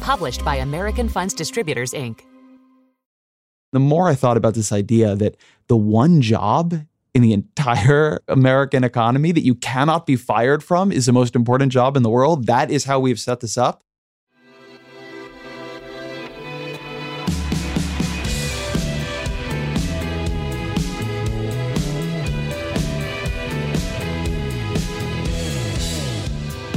Published by American Funds Distributors, Inc. The more I thought about this idea that the one job in the entire American economy that you cannot be fired from is the most important job in the world. That is how we've set this up.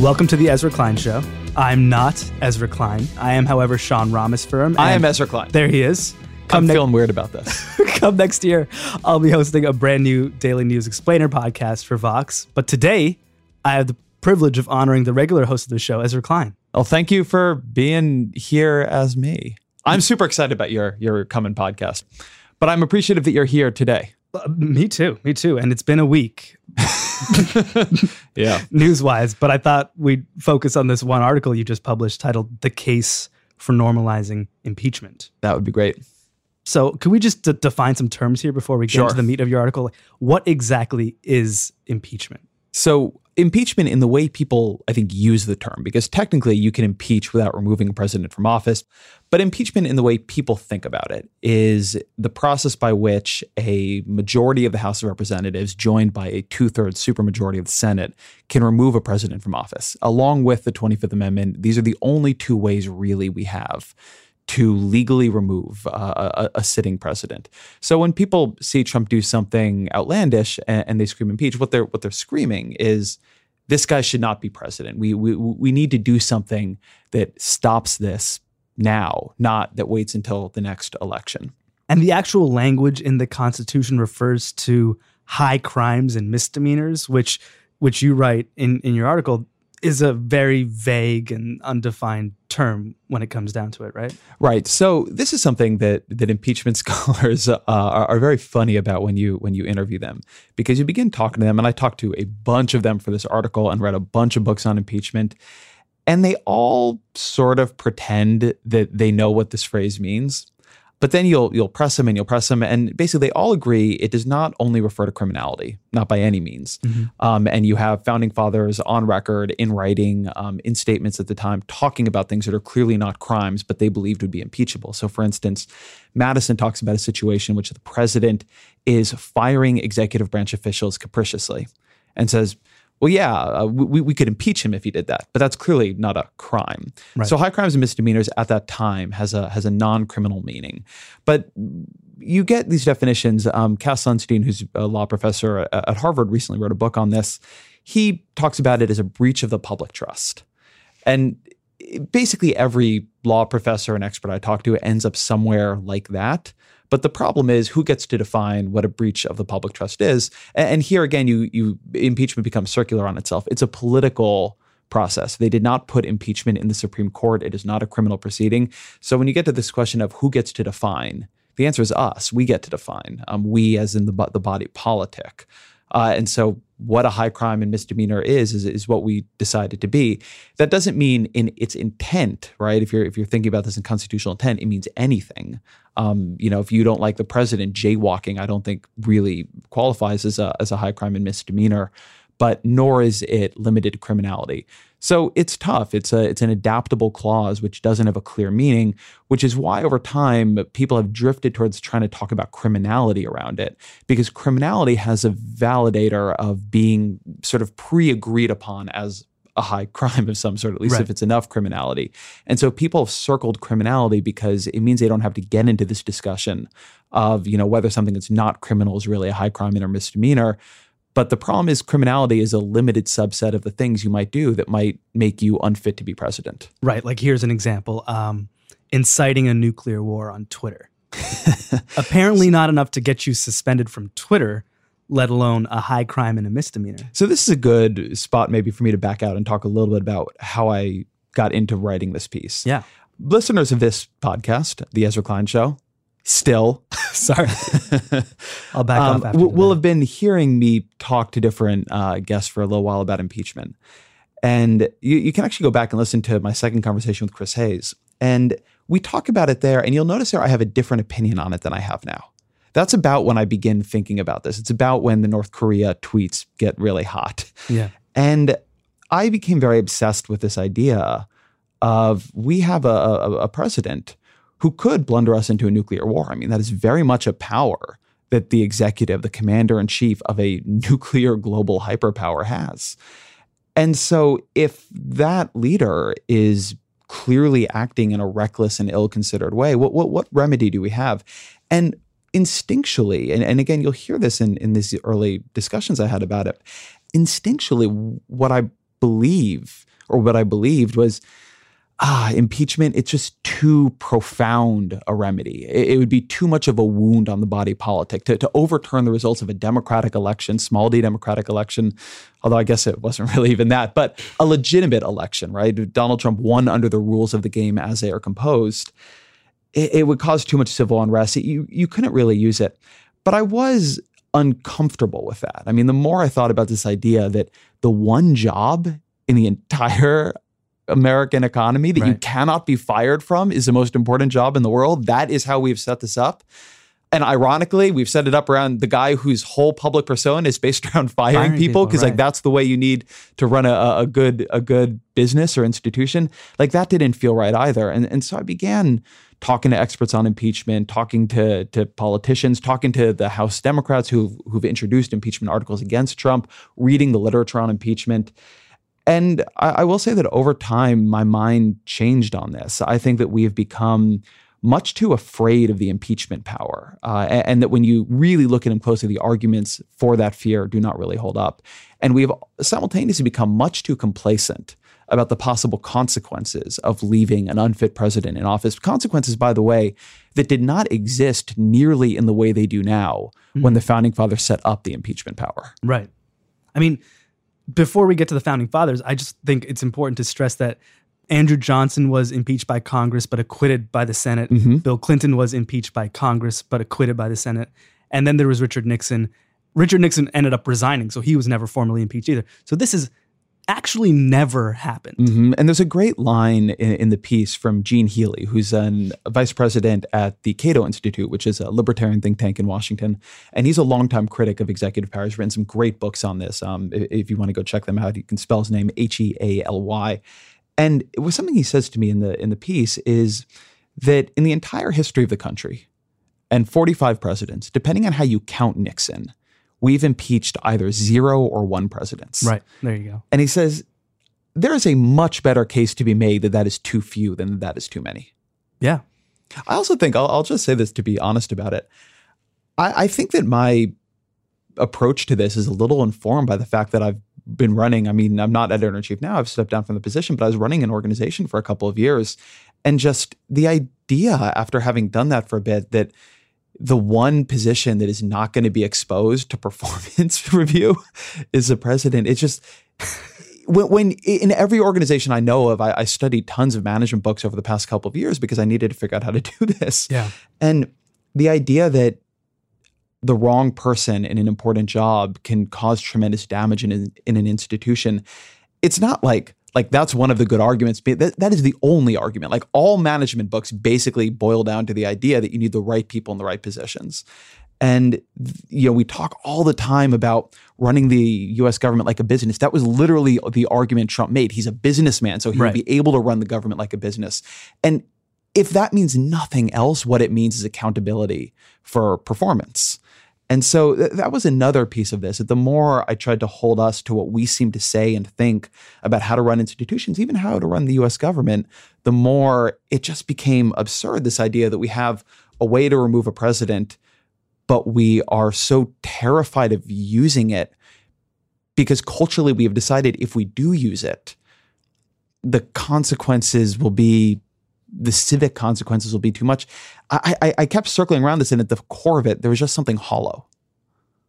Welcome to the Ezra Klein Show. I'm not Ezra Klein. I am, however, Sean Rameswaram. I am Ezra Klein. There he is. I'm ne- feeling weird about this. come next year, I'll be hosting a brand new Daily News Explainer podcast for Vox. But today, I have the privilege of honoring the regular host of the show, Ezra Klein. Well, thank you for being here as me. I'm super excited about your your coming podcast, but I'm appreciative that you're here today. Uh, me too. Me too. And it's been a week. yeah. News wise, but I thought we'd focus on this one article you just published titled The Case for Normalizing Impeachment. That would be great. So, can we just d- define some terms here before we get sure. into the meat of your article? What exactly is impeachment? So, impeachment in the way people, I think, use the term, because technically you can impeach without removing a president from office. But impeachment in the way people think about it is the process by which a majority of the House of Representatives, joined by a two thirds supermajority of the Senate, can remove a president from office. Along with the 25th Amendment, these are the only two ways really we have to legally remove uh, a, a, sitting president. So when people see Trump do something outlandish and, and, they scream impeach, what they're what they're screaming is this guy should not be president. We we we need to do something that stops this now, not that waits until the next election. And the actual language in the Constitution refers to high crimes and misdemeanors, which which you write in in your article is a very vague and undefined term when it comes down to it, right? Right. So this is something that that impeachment scholars uh, are, are, very funny about when you when you interview them because you begin talking to them, and I talked to a bunch of them for this article and read a bunch of books on impeachment, and they all sort of pretend that they know what this phrase means. But then you'll you'll press them and you'll press them, and basically they all agree it does not only refer to criminality, not by any means. Mm-hmm. Um, and you have founding fathers on record in writing, um, in statements at the time, talking about things that are clearly not crimes, but they believed would be impeachable. So, for instance, Madison talks about a situation in which the president is firing executive branch officials capriciously, and says well, yeah, uh, we, we could impeach him if he did that, but that's clearly not a crime. Right. So high crimes and misdemeanors at that time has a has a non criminal meaning, but you get these definitions. Um, Cass Sunstein, who's a law professor at Harvard, recently wrote a book on this. He talks about it as a breach of the public trust, and basically every law professor and expert I talk to ends up somewhere like that. But the problem is who gets to define what a breach of the public trust is. And here again, you you impeachment becomes circular on itself. It's a political process. They did not put impeachment in the Supreme Court. It is not a criminal proceeding. So when you get to this question of who gets to define, the answer is us. We get to define. Um, we, as in the the body politic. Uh, and so, what a high crime and misdemeanor is, is is what we decided to be. That doesn't mean in its intent, right? If you're if you're thinking about this in constitutional intent, it means anything. Um, you know, if you don't like the president, jaywalking, I don't think really qualifies as a as a high crime and misdemeanor. But nor is it limited to criminality. So it's tough. It's a it's an adaptable clause which doesn't have a clear meaning, which is why over time people have drifted towards trying to talk about criminality around it because criminality has a validator of being sort of pre-agreed upon as a high crime of some sort, at least Right. if it's enough criminality. And so people have circled criminality because it means they don't have to get into this discussion of, you know, whether something that's not criminal is really a high crime or misdemeanor. But the problem is criminality is a limited subset of the things you might do that might make you unfit to be president. Right. Like here's an example: um, inciting a nuclear war on Twitter. Apparently, not enough to get you suspended from Twitter, let alone a high crime and a misdemeanor. So this is a good spot maybe for me to back out and talk a little bit about how I got into writing this piece. Yeah. Listeners of this podcast, The Ezra Klein Show, still Sorry. I'll back um, off after will the will have been hearing me talk to different uh, guests for a little while about impeachment. And you, you can actually go back and listen to my second conversation with Chris Hayes. And we talk about it there. And you'll notice there I have a different opinion on it than I have now. That's about when I begin thinking about this. It's about when the North Korea tweets get really hot. Yeah. And I became very obsessed with this idea of we have a, a, a president who could blunder us into a nuclear war. I mean, that is very much a power that the executive, the commander in chief of a nuclear global hyperpower has. And so, if that leader is clearly acting in a reckless and ill-considered way, what what, what remedy do we have? And instinctually, and, and again, you'll hear this in, in these early discussions I had about it. Instinctually, what I believe or what I believed was ah, impeachment, it's just too profound a remedy. It, it would be too much of a wound on the body politic to, to overturn the results of a democratic election, small d democratic election, although I guess it wasn't really even that, but a legitimate election, right? Donald Trump won under the rules of the game as they are composed. It, it would cause too much civil unrest. you, you couldn't really use it. But I was uncomfortable with that. I mean, the more I thought about this idea that the one job in the entire American economy that you cannot be fired from is the most important job in the world. That is how we've set this up. And ironically, we've set it up around the guy whose whole public persona is based around firing, Firing people because like that's the way you need to run a, a good a good business or institution. Like that didn't feel right either. And and so I began talking to experts on impeachment, talking to to politicians, talking to the House Democrats who've who've introduced impeachment articles against Trump, reading the literature on impeachment. And I, I will say that over time, my mind changed on this. I think that we have become much too afraid of the impeachment power, uh, and, and that when you really look at them closely, the arguments for that fear do not really hold up. And we have simultaneously become much too complacent about the possible consequences of leaving an unfit president in office. Consequences, by the way, that did not exist nearly in the way they do now when the founding fathers set up the impeachment power. Right. I mean, before we get to the founding fathers, I just think it's important to stress that Andrew Johnson was impeached by Congress but acquitted by the Senate. Mm-hmm. Bill Clinton was impeached by Congress but acquitted by the Senate. And then there was Richard Nixon. Richard Nixon ended up resigning, so he was never formally impeached either. So this is actually never happened. Mhm. And there's a great line in, in the piece from Gene Healy, who's a vice president at the Cato Institute, which is a libertarian think tank in Washington. And he's a longtime critic of executive power. He's written some great books on this. Um, i- if you want to go check them out, you can spell his name H E A L Y. And it was something he says to me in the in the piece is that in the entire history of the country and 45 presidents, depending on how you count Nixon, we've impeached either zero or one presidents. Right. There you go. And he says, there is a much better case to be made that that is too few than that is too many. Yeah. I also think, I'll, I'll just say this to be honest about it. I, I think that my approach to this is a little informed by the fact that I've been running. I mean, I'm not editor in chief now, I've stepped down from the position, but I was running an organization for a couple of years. And just the idea after having done that for a bit that the one position that is not going to be exposed to performance review is the president. It's just when, when in every organization I know of, I, I studied tons of management books over the past couple of years because I needed to figure out how to do this. Yeah. And the idea that the wrong person in an important job can cause tremendous damage in an, in an institution, it's not like like that's one of the good arguments. But that, that is the only argument. Like all management books basically boil down to the idea that you need the right people in the right positions. And you know, we talk all the time about running the U.S. government like a business. That was literally the argument Trump made. He's a businessman, so he Right. would be able to run the government like a business. And if that means nothing else, what it means is accountability for performance. And so th- that was another piece of this. The more I tried to hold us to what we seem to say and think about how to run institutions, even how to run the US government, the more it just became absurd this idea that we have a way to remove a president, but we are so terrified of using it because culturally we have decided if we do use it, the consequences will be the civic consequences will be too much. I, I, I kept circling around this, and at the core of it, there was just something hollow.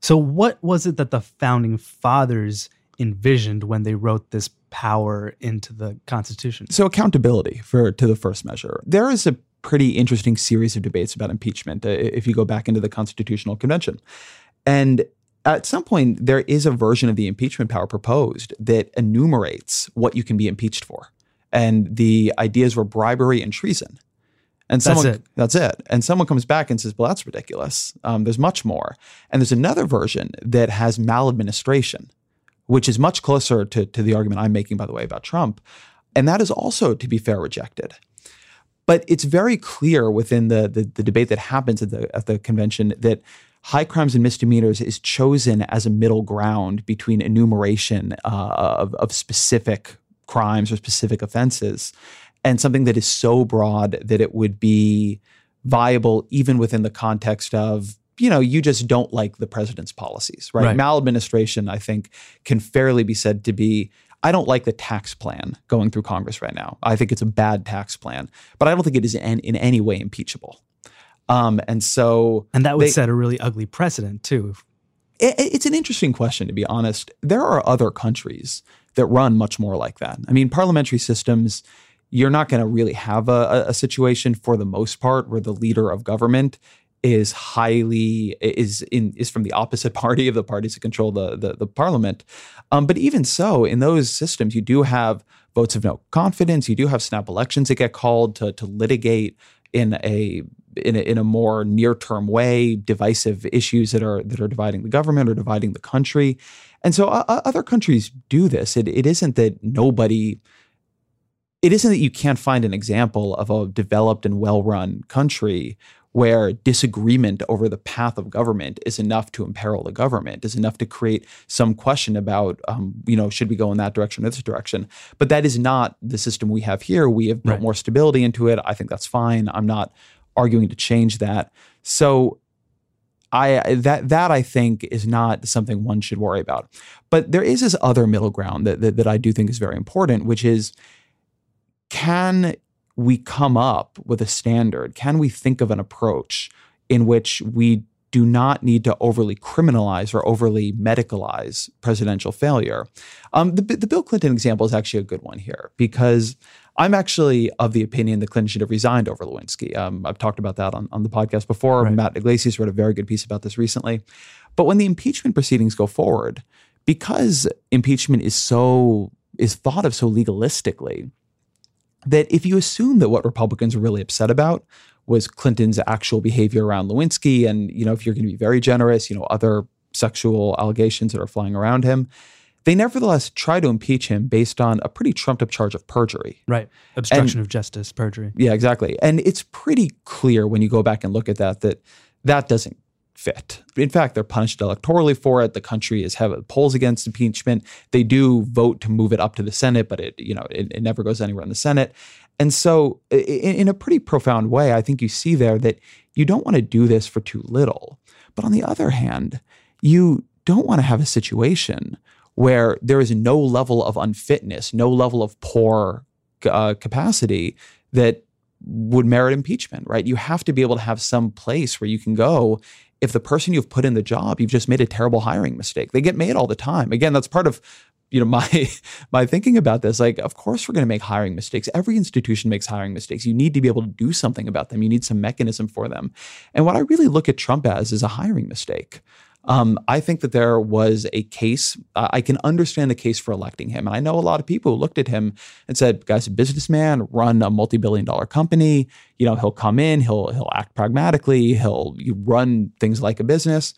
So, what was it that the founding fathers envisioned when they wrote this power into the Constitution? So, accountability for to the first measure. There is a pretty interesting series of debates about impeachment uh, if you go back into the Constitutional Convention, and at some point there is a version of the impeachment power proposed that enumerates what you can be impeached for and the ideas were bribery and treason. And someone, that's it. That's it. And someone comes back and says, "Well, that's ridiculous. Um, there's much more." And there's another version that has maladministration, which is much closer to, to the argument I'm making, by the way, about Trump. And that is also, to be fair, rejected. But it's very clear within the, the, the debate that happens at the at the convention that high crimes and misdemeanors is chosen as a middle ground between enumeration uh, of, of specific crimes or specific offenses, and something that is so broad that it would be viable even within the context of you know you just don't like the president's policies right? Right. maladministration i think can fairly be said to be i don't like the tax plan going through congress right now i think it's a bad tax plan but i don't think it is in, in any way impeachable um, and so And that would they- set a really ugly precedent, too. it, it's an interesting question, to be honest. There are other countries that run much more like that. I mean, parliamentary systems, you're not going to really have a, a situation for the most part where the leader of government is highly is in is from the opposite party of the parties that control the the, the parliament. Um, but even so, in those systems, you do have votes of no confidence. You do have snap elections that get called to to litigate in a in a, in a more near term way divisive issues that are that are dividing the government or dividing the country. And so uh, other countries do this. It, it isn't that nobody it isn't that you can't find an example of a developed and well run country where disagreement over the path of government is enough to imperil the government, is enough to create some question about, um, you know, should we go in that direction or this direction? But that is not the system we have here. We have built Right. more stability into it. I think that's fine. I'm not arguing to change that. So I that that I think is not something one should worry about. But there is this other middle ground that, that that I do think is very important, which is can we come up with a standard? Can we think of an approach in which we do not need to overly criminalize or overly medicalize presidential failure? Um, the, the Bill Clinton example is actually a good one here because I'm actually of the opinion that Clinton should have resigned over Lewinsky. Um, I've talked about that on, on the podcast before. Right. Matt Yglesias wrote a very good piece about this recently. But when the impeachment proceedings go forward, because impeachment is so is thought of so legalistically, that if you assume that what Republicans are really upset about was Clinton's actual behavior around Lewinsky, and you know, if you're going to be very generous, you know, other sexual allegations that are flying around him, they nevertheless try to impeach him based on a pretty trumped up charge of perjury. Right. Obstruction of justice, perjury. Yeah, exactly. And it's pretty clear when you go back and look at that that that doesn't fit. In fact, they're punished electorally for it. The country is have polls against impeachment. They do vote to move it up to the Senate, but it you know it, it never goes anywhere in the Senate. And so, in, in a pretty profound way, I think you see there that you don't want to do this for too little. But on the other hand, you don't want to have a situation where there is no level of unfitness, no level of poor uh, capacity that would merit impeachment, right? You have to be able to have some place where you can go. If the person you've put in the job, you've just made a terrible hiring mistake. They get made all the time. Again, that's part of you know my my thinking about this. Like of course we're going to make hiring mistakes. Every institution makes hiring mistakes. You need to be able to do something about them. You need some mechanism for them. And what i really look at trump as is a hiring mistake um, I think that there was a case. Uh, I can understand the case for electing him. And I know a lot of people who looked at him and said, "Guy's a businessman, run a multi-billion-dollar company. You know, he'll come in, he'll he'll act pragmatically, he'll you run things like a business."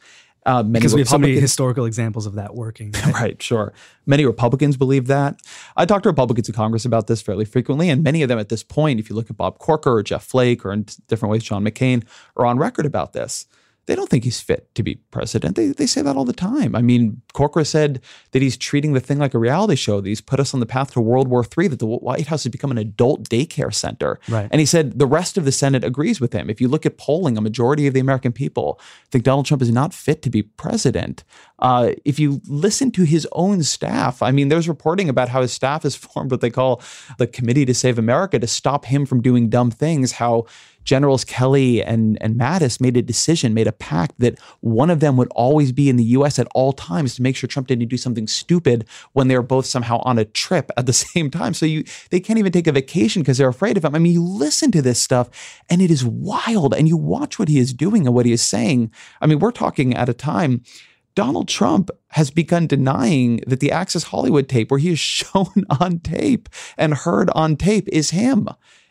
Uh, many Because we have so many historical examples of that working. Right, sure. Many Republicans believe that. I talk to Republicans in Congress about this fairly frequently, and many of them at this point, if you look at Bob Corker or Jeff Flake or in different ways, John McCain, are on record about this. They don't think he's fit to be president. They, they say that all the time. I mean, Corker said that he's treating the thing like a reality show, that he's put us on the path to World War III, that the White House has become an adult daycare center. Right. And he said the rest of the Senate agrees with him. If you look at polling, a majority of the American people think Donald Trump is not fit to be president. Uh, if you listen to his own staff, I mean, there's reporting about how his staff has formed what they call the Committee to Save America to stop him from doing dumb things, how Generals Kelly and, and Mattis made a decision, made a pact that one of them would always be in the US at all times to make sure Trump didn't do something stupid when they were both somehow on a trip at the same time. So you they can't even take a vacation because they're afraid of him. I mean, you listen to this stuff and it is wild and you watch what he is doing and what he is saying. I mean, we're talking at a time Donald Trump has begun denying that the Access Hollywood tape, where he is shown on tape and heard on tape, is him.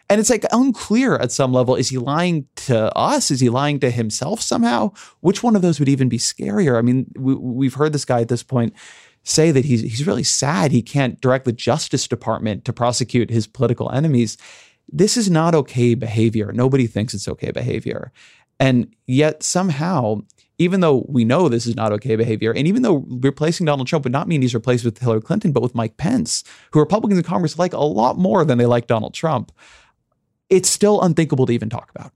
And it's like unclear at some level. Is he lying to us? Is he lying to himself somehow? Which one of those would even be scarier? I mean, we, have heard this guy at this point say that he's he's really sad he can't direct the Justice Department to prosecute his political enemies. This is not okay behavior. Nobody thinks it's okay behavior. And yet somehow, even though we know this is not okay behavior, and even though replacing Donald Trump would not mean he's replaced with Hillary Clinton, but with Mike Pence, who Republicans in Congress like a lot more than they like Donald Trump, it's still unthinkable to even talk about.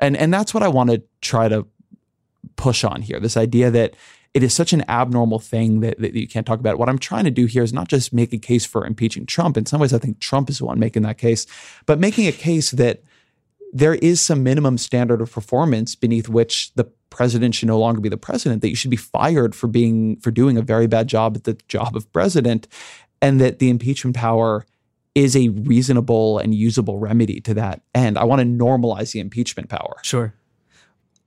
And and that's what I want to try to push on here. This idea that it is such an abnormal thing that, that you can't talk about. What I'm trying to do here is not just make a case for impeaching Trump. In some ways, I think Trump is the one making that case, but making a case that there is some minimum standard of performance beneath which the president should no longer be the president, that you should be fired for being for doing a very bad job at the job of president, and that the impeachment power is a reasonable and usable remedy to that end. I want to normalize the impeachment power. Sure.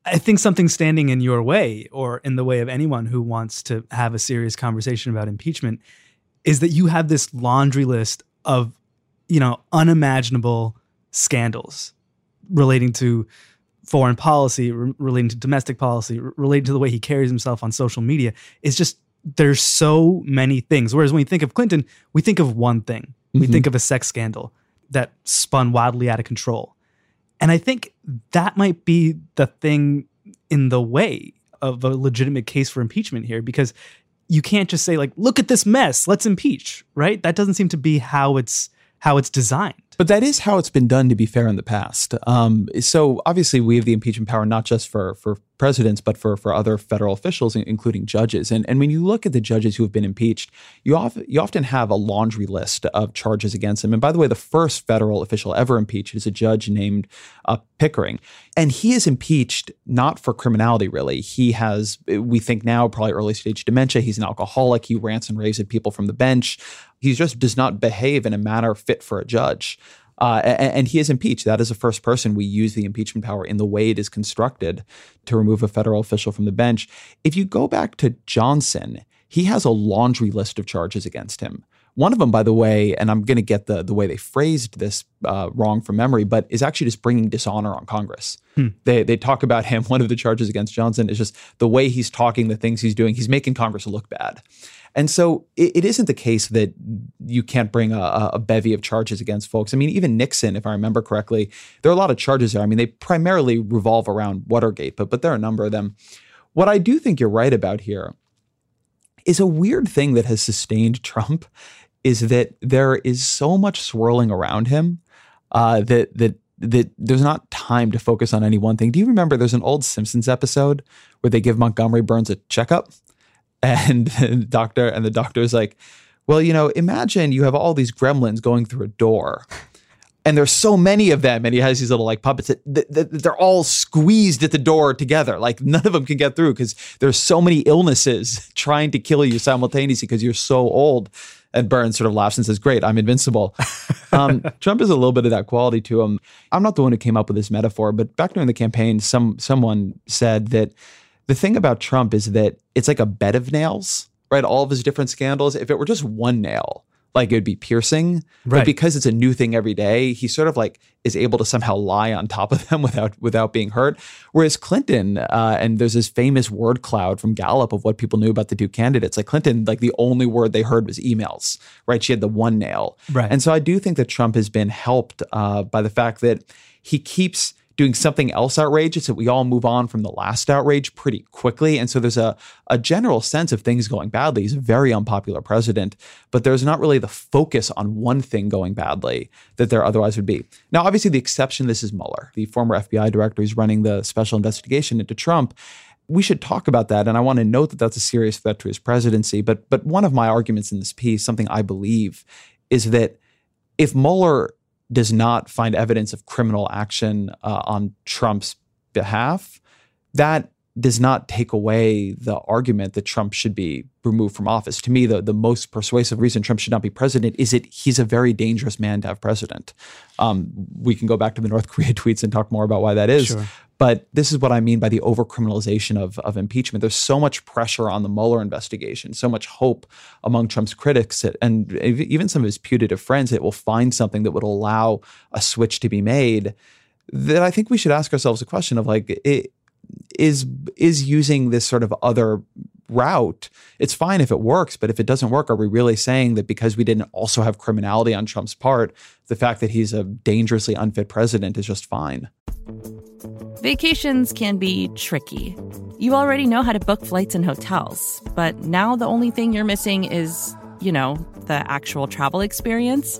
I think something standing in your way or in the way of anyone who wants to have a serious conversation about impeachment is that you have this laundry list of, you know, unimaginable scandals relating to foreign policy, re- relating to domestic policy, re- relating to the way he carries himself on social media. It's just there's so many things. Whereas when we think of Clinton, we think of one thing. We mm-hmm. think of a sex scandal that spun wildly out of control. And I think that might be the thing in the way of a legitimate case for impeachment here because you can't just say like look at this mess, let's impeach, right? That doesn't seem to be how it's how it's designed. But that is how it's been done, to be fair, in the past. Um, so obviously, we have the impeachment power not just for for presidents, but for for other federal officials, including judges. And and when you look at the judges who have been impeached, you often you often have a laundry list of charges against them. And by the way, the first federal official ever impeached is a judge named uh, Pickering, and he is impeached not for criminality. Really, he has we think now probably early stage dementia. He's an alcoholic. He rants and raves at people from the bench. He just does not behave in a manner fit for a judge. Uh, and, and, he is impeached. That is the first person we use the impeachment power in the way it is constructed to remove a federal official from the bench. If you go back to Johnson, he has a laundry list of charges against him. One of them, by the way, and I'm going to get the the way they phrased this uh, wrong from memory, but is actually just bringing dishonor on Congress. Hmm. They they talk about him. One of the charges against Johnson is just the way he's talking, the things he's doing. He's making Congress look bad. And so it, it isn't the case that you can't bring a, a, bevy of charges against folks. I mean, even Nixon, if I remember correctly, there are a lot of charges there. I mean, they primarily revolve around Watergate, but but there are a number of them. What I do think you're right about here is a weird thing that has sustained Trump is that there is so much swirling around him uh, that that that there's not time to focus on any one thing. Do you remember there's an old Simpsons episode where they give Montgomery Burns a checkup? And the doctor and the doctor is like, well, you know, imagine you have all these gremlins going through a door. And there's so many of them, and he has these little like puppets that, that, that they're all squeezed at the door together. Like none of them can get through because there's so many illnesses trying to kill you simultaneously because you're so old. And Burns sort of laughs and says, Great, I'm invincible. Um, Trump has a little bit of that quality to him. I'm not the one who came up with this metaphor, but back during the campaign, some someone said that the thing about Trump is that it's like a bed of nails, right? All of his different scandals. If it were just one nail, like it would be piercing. Right. But because it's a new thing every day, he sort of like is able to somehow lie on top of them without without being hurt. Whereas Clinton, uh, and there's this famous word cloud from Gallup of what people knew about the two candidates. Like Clinton, like the only word they heard was emails, right? She had the one nail. Right. And so I do think that Trump has been helped uh, by the fact that he keeps doing something else outrageous that we all move on from the last outrage pretty quickly. And so there's a, a general sense of things going badly. He's a very unpopular president, but there's not really the focus on one thing going badly that there otherwise would be. Now, obviously, the exception this is Mueller, the former FBI director who's running the special investigation into Trump we should talk about that. And I want to note that that's a serious threat to his presidency. But but one of my arguments in this piece, something I believe, is that if Mueller does not find evidence of criminal action uh, on Trump's behalf, that does not take away the argument that Trump should be removed from office. To me, the, the most persuasive reason Trump should not be president is that he's a very dangerous man to have president. Um, we can go back to the North Korea tweets and talk more about why that is. Sure. But this is what I mean by the overcriminalization of, of impeachment. There's so much pressure on the Mueller investigation, so much hope among Trump's critics that, and even some of his putative friends that will find something that would allow a switch to be made. That I think we should ask ourselves a question of like, it, is is using this sort of other route. It's fine if it works, but if it doesn't work, are we really saying that because we didn't also have criminality on Trump's part, the fact that he's a dangerously unfit president is just fine? Vacations can be tricky. You already know how to book flights and hotels, but now the only thing you're missing is, you know, the actual travel experience.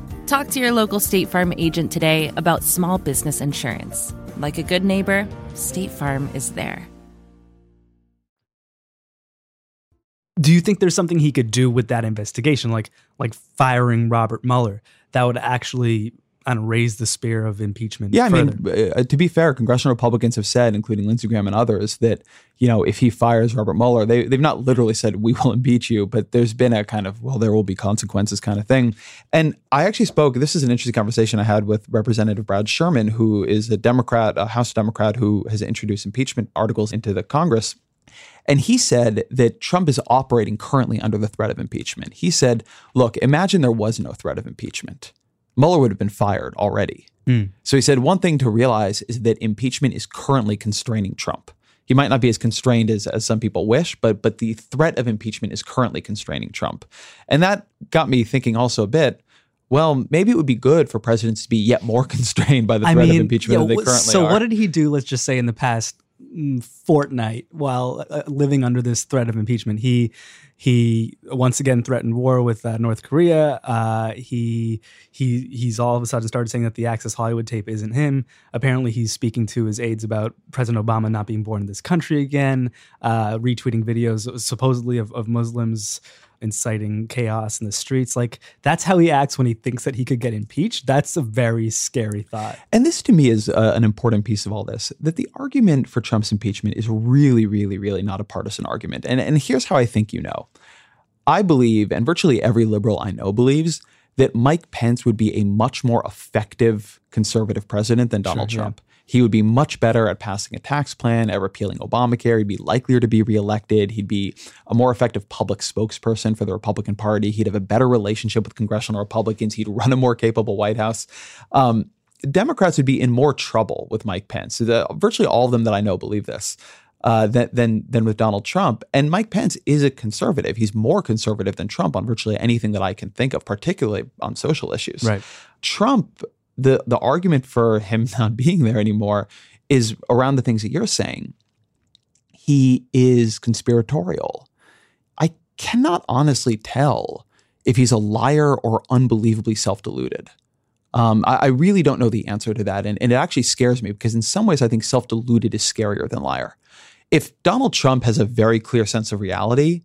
Talk to your local State Farm agent today about small business insurance. Like a good neighbor, State Farm is there. Do you think there's something he could do with that investigation, like like firing Robert Mueller, that would actually and raise the spear of impeachment. Yeah, further. I mean, uh, to be fair, congressional Republicans have said, including Lindsey Graham and others, that you know if he fires Robert Mueller, they they've not literally said we will impeach you, but there's been a kind of well, there will be consequences kind of thing. And I actually spoke. This is an interesting conversation I had with Representative Brad Sherman, who is a Democrat, a House Democrat, who has introduced impeachment articles into the Congress. And he said that Trump is operating currently under the threat of impeachment. He said, look, imagine there was no threat of impeachment Mueller would have been fired already. Mm. So he said one thing to realize is that impeachment is currently constraining Trump. He might not be as constrained as, as some people wish, but but the threat of impeachment is currently constraining Trump. And that got me thinking also a bit, well, maybe it would be good for presidents to be yet more constrained by the threat I mean, of impeachment than they currently so are. So what did he do, let's just say in the past mm, fortnight while uh, living under this threat of impeachment? He he once again threatened war with uh, North Korea. Uh, he he he's all of a sudden started saying that the Access Hollywood tape isn't him. Apparently, he's speaking to his aides about President Obama not being born in this country again. Uh, retweeting videos supposedly of, of Muslims inciting chaos in the streets. Like that's how he acts when he thinks that he could get impeached. That's a very scary thought. And this to me is uh, an important piece of all this that the argument for Trump's impeachment is really, really, really not a partisan argument. And, and here's how I think you know. I believe, and virtually every liberal I know believes, that Mike Pence would be a much more effective conservative president than Donald sure, Trump. Yeah. He would be much better at passing a tax plan, at repealing Obamacare. He'd be likelier to be reelected. He'd be a more effective public spokesperson for the Republican Party. He'd have a better relationship with congressional Republicans. He'd run a more capable White House. Um, Democrats would be in more trouble with Mike Pence. The, virtually all of them that I know believe this. uh, than, than than with Donald Trump. And Mike Pence is a conservative. He's more conservative than Trump on virtually anything that I can think of, particularly on social issues. Right. Trump, the the argument for him not being there anymore is around the things that you're saying. He is conspiratorial. I cannot honestly tell if he's a liar or unbelievably self deluded. Um, I, I, really don't know the answer to that. And, and it actually scares me because, in some ways, I think self deluded is scarier than liar. If Donald Trump has a very clear sense of reality,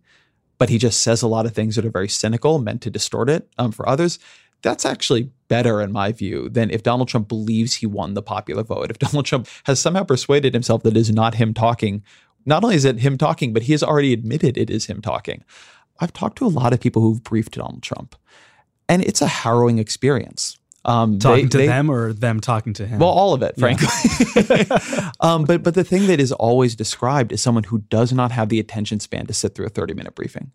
but he just says a lot of things that are very cynical, meant to distort it um, for others, that's actually better in my view than if Donald Trump believes he won the popular vote. If Donald Trump has somehow persuaded himself that it is not him talking, not only is it him talking, but he has already admitted it is him talking. I've talked to a lot of people who've briefed Donald Trump, and it's a harrowing experience. Um, talking they, to they, them or them talking to him? Well, all of it, frankly. Yeah. um, but but the thing that is always described is someone who does not have the attention span to sit through a thirty minute briefing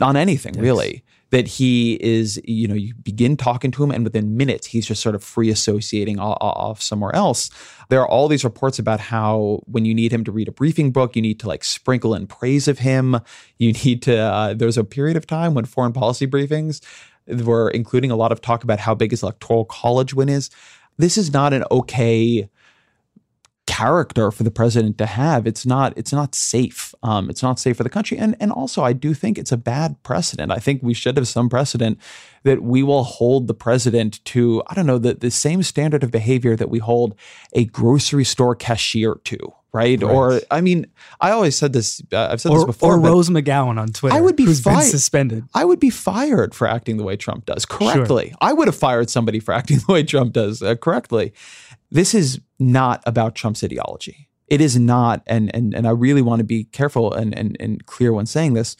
on anything yes. really. That he is, you know, you begin talking to him, and within minutes he's just sort of free associating off somewhere else. There are all these reports about how when you need him to read a briefing book, you need to like sprinkle in praise of him. You need to. Uh, there's a period of time when foreign policy briefings were including a lot of talk about how big his electoral college win is. This is not an okay character for the president to have. It's not it's not safe. Um, it's not safe for the country. And and also I do think it's a bad precedent. I think we should have some precedent that we will hold the president to, I don't know, the, the same standard of behavior that we hold a grocery store cashier to. Right? right. Or I mean, I always said this. Uh, I've said or, this before. Or Rose McGowan on Twitter. I would be fired. suspended. I would be fired for acting the way Trump does correctly. Sure. I would have fired somebody for acting the way Trump does uh, correctly. This is not about Trump's ideology. It is not, and and and I really want to be careful and and, and clear when saying this.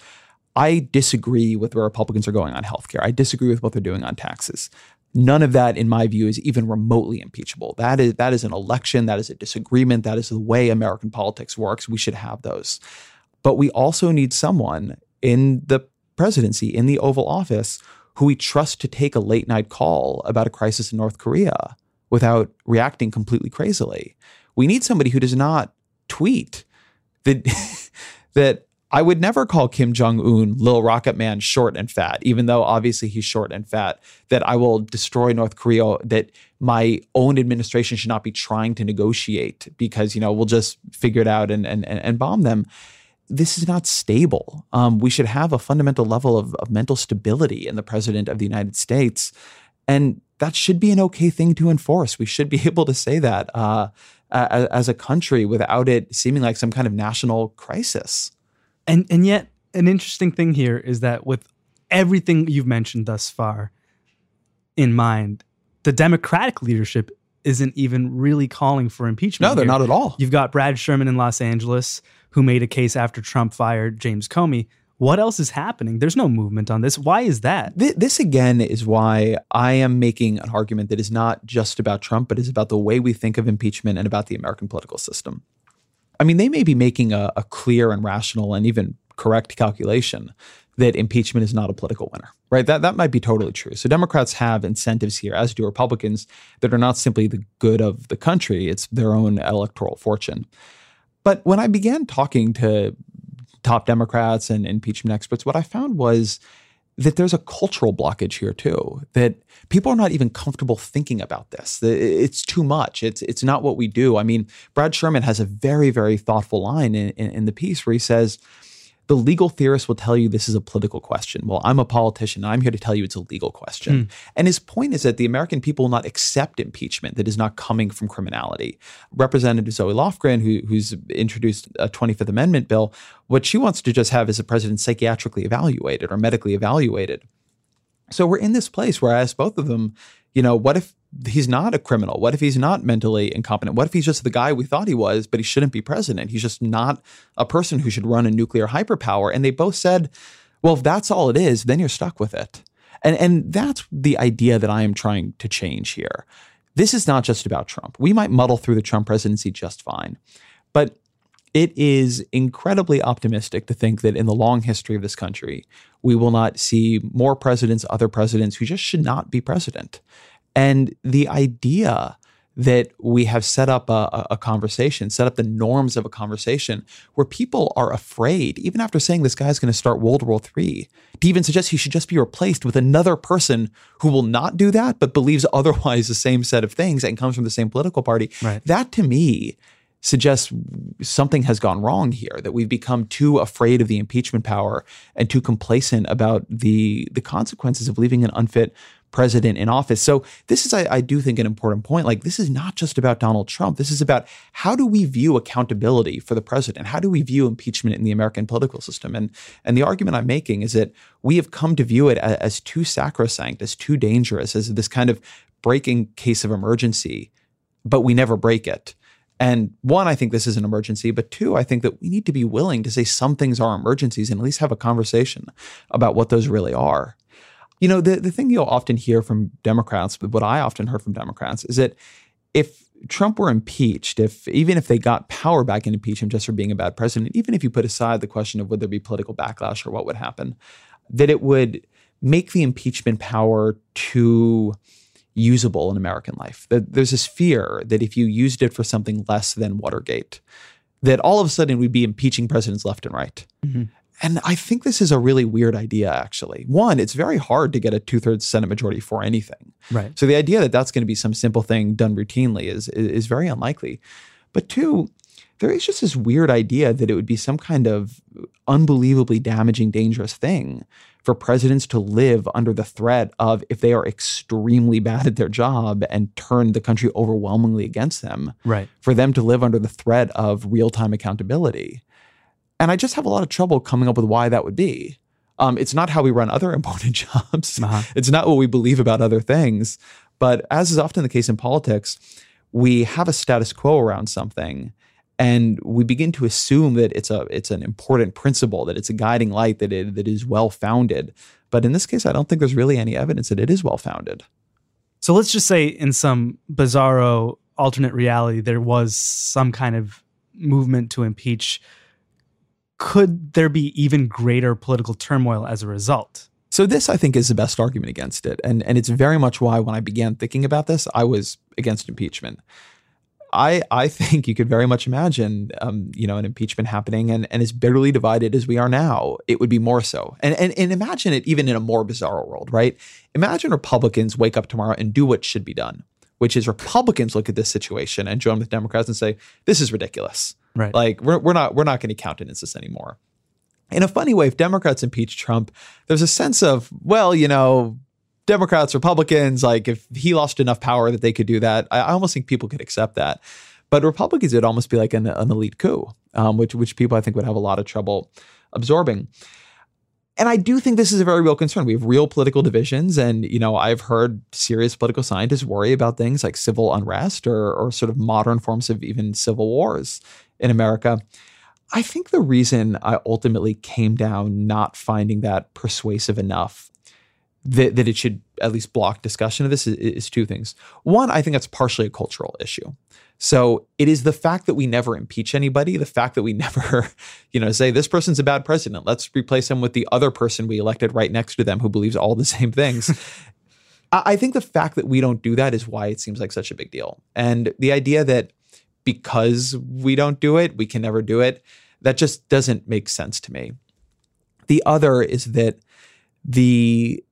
I disagree with where Republicans are going on healthcare. I disagree with what they're doing on taxes. None of that, in my view, is even remotely impeachable. That is that is an election. That is a disagreement. That is the way American politics works. We should have those. But we also need someone in the presidency, in the Oval Office, who we trust to take a late night call about a crisis in North Korea without reacting completely crazily. We need somebody who does not tweet that that I would never call Kim Jong Un, Lil Rocket Man, short and fat, even though obviously he's short and fat. That I will destroy North Korea. That my own administration should not be trying to negotiate because you know we'll just figure it out and and and bomb them. This is not stable. Um, we should have a fundamental level of, of mental stability in the president of the United States, and that should be an okay thing to enforce. We should be able to say that uh, as a country without it seeming like some kind of national crisis. And and yet, an interesting thing here is that with everything you've mentioned thus far in mind, the Democratic leadership isn't even really calling for impeachment. No, they're here. not at all. You've got Brad Sherman in Los Angeles who made a case after Trump fired James Comey. What else is happening? There's no movement on this. Why is that? This, again is why I am making an argument that is not just about Trump, but is about the way we think of impeachment and about the American political system. I mean, they may be making a, a clear and rational and even correct calculation that impeachment is not a political winner, right? That that might be totally true. So Democrats have incentives here, as do Republicans, that are not simply the good of the country; it's their own electoral fortune. But when I began talking to top Democrats and impeachment experts, what I found was that there's a cultural blockage here too. That people are not even comfortable thinking about this. It's too much. It's it's not what we do. I mean, Brad Sherman has a very very thoughtful line in, in, in the piece where he says, the legal theorist will tell you this is a political question. Well, I'm a politician. I'm here to tell you it's a legal question. Mm. And his point is that the American people will not accept impeachment that is not coming from criminality. Representative Zoe Lofgren, who, who's introduced a 25th Amendment bill, what she wants to just have is a president psychiatrically evaluated or medically evaluated. So we're in this place where I ask both of them, you know, what if he's not a criminal? What if he's not mentally incompetent? What if he's just the guy we thought he was, but he shouldn't be president? He's just not a person who should run a nuclear hyperpower. And they both said, well, if that's all it is, then you're stuck with it. And, and that's the idea that I am trying to change here. This is not just about Trump. We might muddle through the Trump presidency just fine. But it is incredibly optimistic to think that in the long history of this country, we will not see more presidents, other presidents who just should not be president. And the idea that we have set up a, a, conversation, set up the norms of a conversation where people are afraid, even after saying this guy's going to start World War III, to even suggest he should just be replaced with another person who will not do that, but believes otherwise the same set of things and comes from the same political party. Right. That to me suggests something has gone wrong here, that we've become too afraid of the impeachment power and too complacent about the, the consequences of leaving an unfit president in office. So this is, I, I, do think, an important point. Like this is not just about Donald Trump. This is about how do we view accountability for the president? How do we view impeachment in the American political system? And and the argument I'm making is that we have come to view it as, as too sacrosanct, as too dangerous, as this kind of breaking case of emergency, but we never break it. And one, I think this is an emergency, but two, I think that we need to be willing to say some things are emergencies and at least have a conversation about what those really are. You know, the, the thing you'll often hear from Democrats, but what I often heard from Democrats, is that if Trump were impeached, if even if they got power back and impeach him just for being a bad president, even if you put aside the question of would there be political backlash or what would happen, that it would make the impeachment power too usable in American life. That there's this fear that if you used it for something less than Watergate, that all of a sudden we'd be impeaching presidents left and right. Mm-hmm. And I think this is a really weird idea, actually. One, it's very hard to get a two thirds Senate majority for anything. Right. So the idea that that's going to be some simple thing done routinely is, is, is very unlikely. But two, there is just this weird idea that it would be some kind of unbelievably damaging, dangerous thing for presidents to live under the threat of if they are extremely bad at their job and turn the country overwhelmingly against them, right. for them to live under the threat of real time accountability. And I just have a lot of trouble coming up with why that would be. Um, it's not how we run other important jobs. Uh-huh. It's not what we believe about other things. But as is often the case in politics, we have a status quo around something and we begin to assume that it's a it's an important principle that it's a guiding light that it that is well founded but in this case i don't think there's really any evidence that it is well founded so let's just say in some bizarro alternate reality there was some kind of movement to impeach. Could there be even greater political turmoil as a result? So this i think is the best argument against it. And and it's very much why when i began thinking about this i was against impeachment I I think you could very much imagine, um, you know, an impeachment happening, and and as bitterly divided as we are now, it would be more so. And and and imagine it even in a more bizarre world, right? Imagine Republicans wake up tomorrow and do what should be done, which is Republicans look at this situation and join with Democrats and say, "This is ridiculous." Right. Like we're we're not we're not going to countenance this anymore. In a funny way, if Democrats impeach Trump, there's a sense of, well, you know, Democrats, Republicans, like if he lost enough power that they could do that, I, I almost think people could accept that. But Republicans, it'd almost be like an, an elite coup, um, which which people I think would have a lot of trouble absorbing. And I do think this is a very real concern. We have real political divisions, and you know I've heard serious political scientists worry about things like civil unrest or or sort of modern forms of even civil wars in America. I think the reason I ultimately came down not finding that persuasive enough that, that it should at least block discussion of this is, is two things. One, I think that's partially a cultural issue. So it is the fact that we never impeach anybody, the fact that we never, you know, say this person's a bad president. Let's replace him with the other person we elected right next to them who believes all the same things. I think the fact that we don't do that is why it seems like such a big deal. And the idea that because we don't do it, we can never do it, that just doesn't make sense to me. The other is that the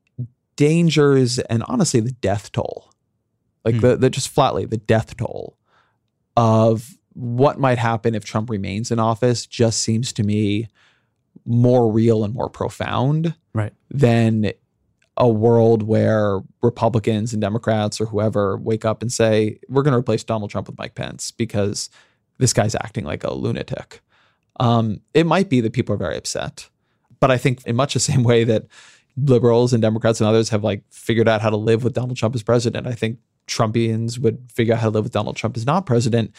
dangers and honestly the death toll, like mm. the, the just flatly the death toll of what might happen if Trump remains in office just seems to me more real and more profound right. than a world where Republicans and Democrats or whoever wake up and say, we're going to replace Donald Trump with Mike Pence because this guy's acting like a lunatic. Um, it might be that people are very upset. But I think, in much the same way that liberals and Democrats and others have like figured out how to live with Donald Trump as president. I think Trumpians would figure out how to live with Donald Trump as not president.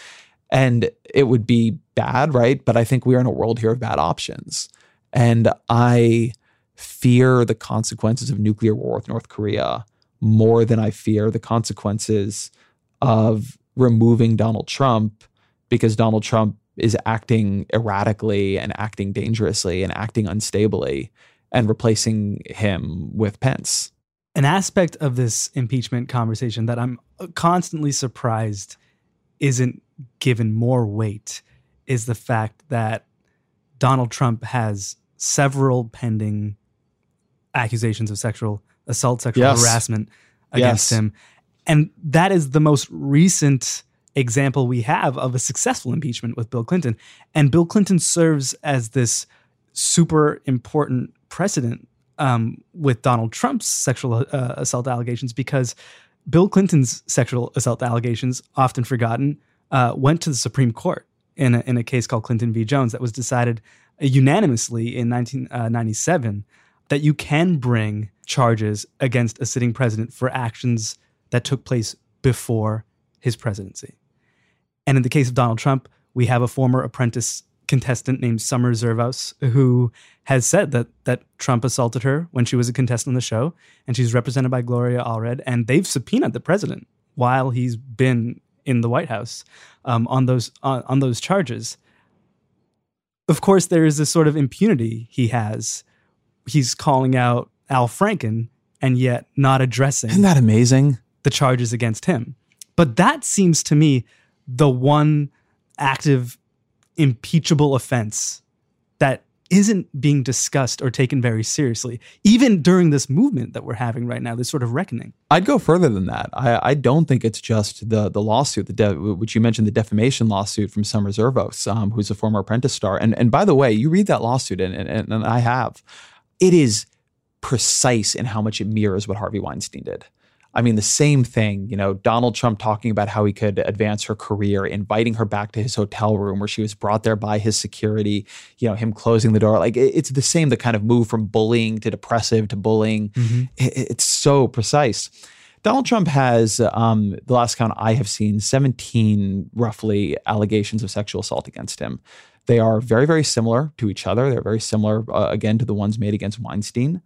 And it would be bad, right? But I think we are in a world here of bad options. And I fear the consequences of nuclear war with North Korea more than I fear the consequences of removing Donald Trump because Donald Trump is acting erratically and acting dangerously and acting unstably and replacing him with Pence. An aspect of this impeachment conversation that I'm constantly surprised isn't given more weight is the fact that Donald Trump has several pending accusations of sexual assault, sexual Yes. harassment against Yes. him. And that is the most recent example we have of a successful impeachment with Bill Clinton. And Bill Clinton serves as this super important precedent um, with Donald Trump's sexual uh, assault allegations because Bill Clinton's sexual assault allegations, often forgotten, uh, went to the Supreme Court in a, in a case called Clinton v. Jones that was decided unanimously in 1997 that you can bring charges against a sitting president for actions that took place before his presidency. And in the case of Donald Trump, we have a former apprentice contestant named Summer Zervos who has said that that Trump assaulted her when she was a contestant on the show, and she's represented by Gloria Allred, and they've subpoenaed the president while he's been in the White House um, on those on, on those charges. Of course, there is this sort of impunity he has. He's calling out Al Franken and yet not addressing Isn't that amazing? the charges against him. But that seems to me the one active impeachable offense that isn't being discussed or taken very seriously, even during this movement that we're having right now, this sort of reckoning. I'd go further than that. I, I don't think it's just the the lawsuit, the de- which you mentioned, the defamation lawsuit from Summer Zervos, um, who's a former Apprentice star. And and by the way, you read that lawsuit, and, and and I have, it is precise in how much it mirrors what Harvey Weinstein did. I mean, the same thing, you know, Donald Trump talking about how he could advance her career, inviting her back to his hotel room where she was brought there by his security, you know, him closing the door. Like it's the same, the kind of move from bullying to depressive to bullying. It- it's so precise. Donald Trump has, um, the last count I have seen, 17 roughly allegations of sexual assault against him. They are very, very similar to each other. They're very similar, uh, again, to the ones made against Weinstein.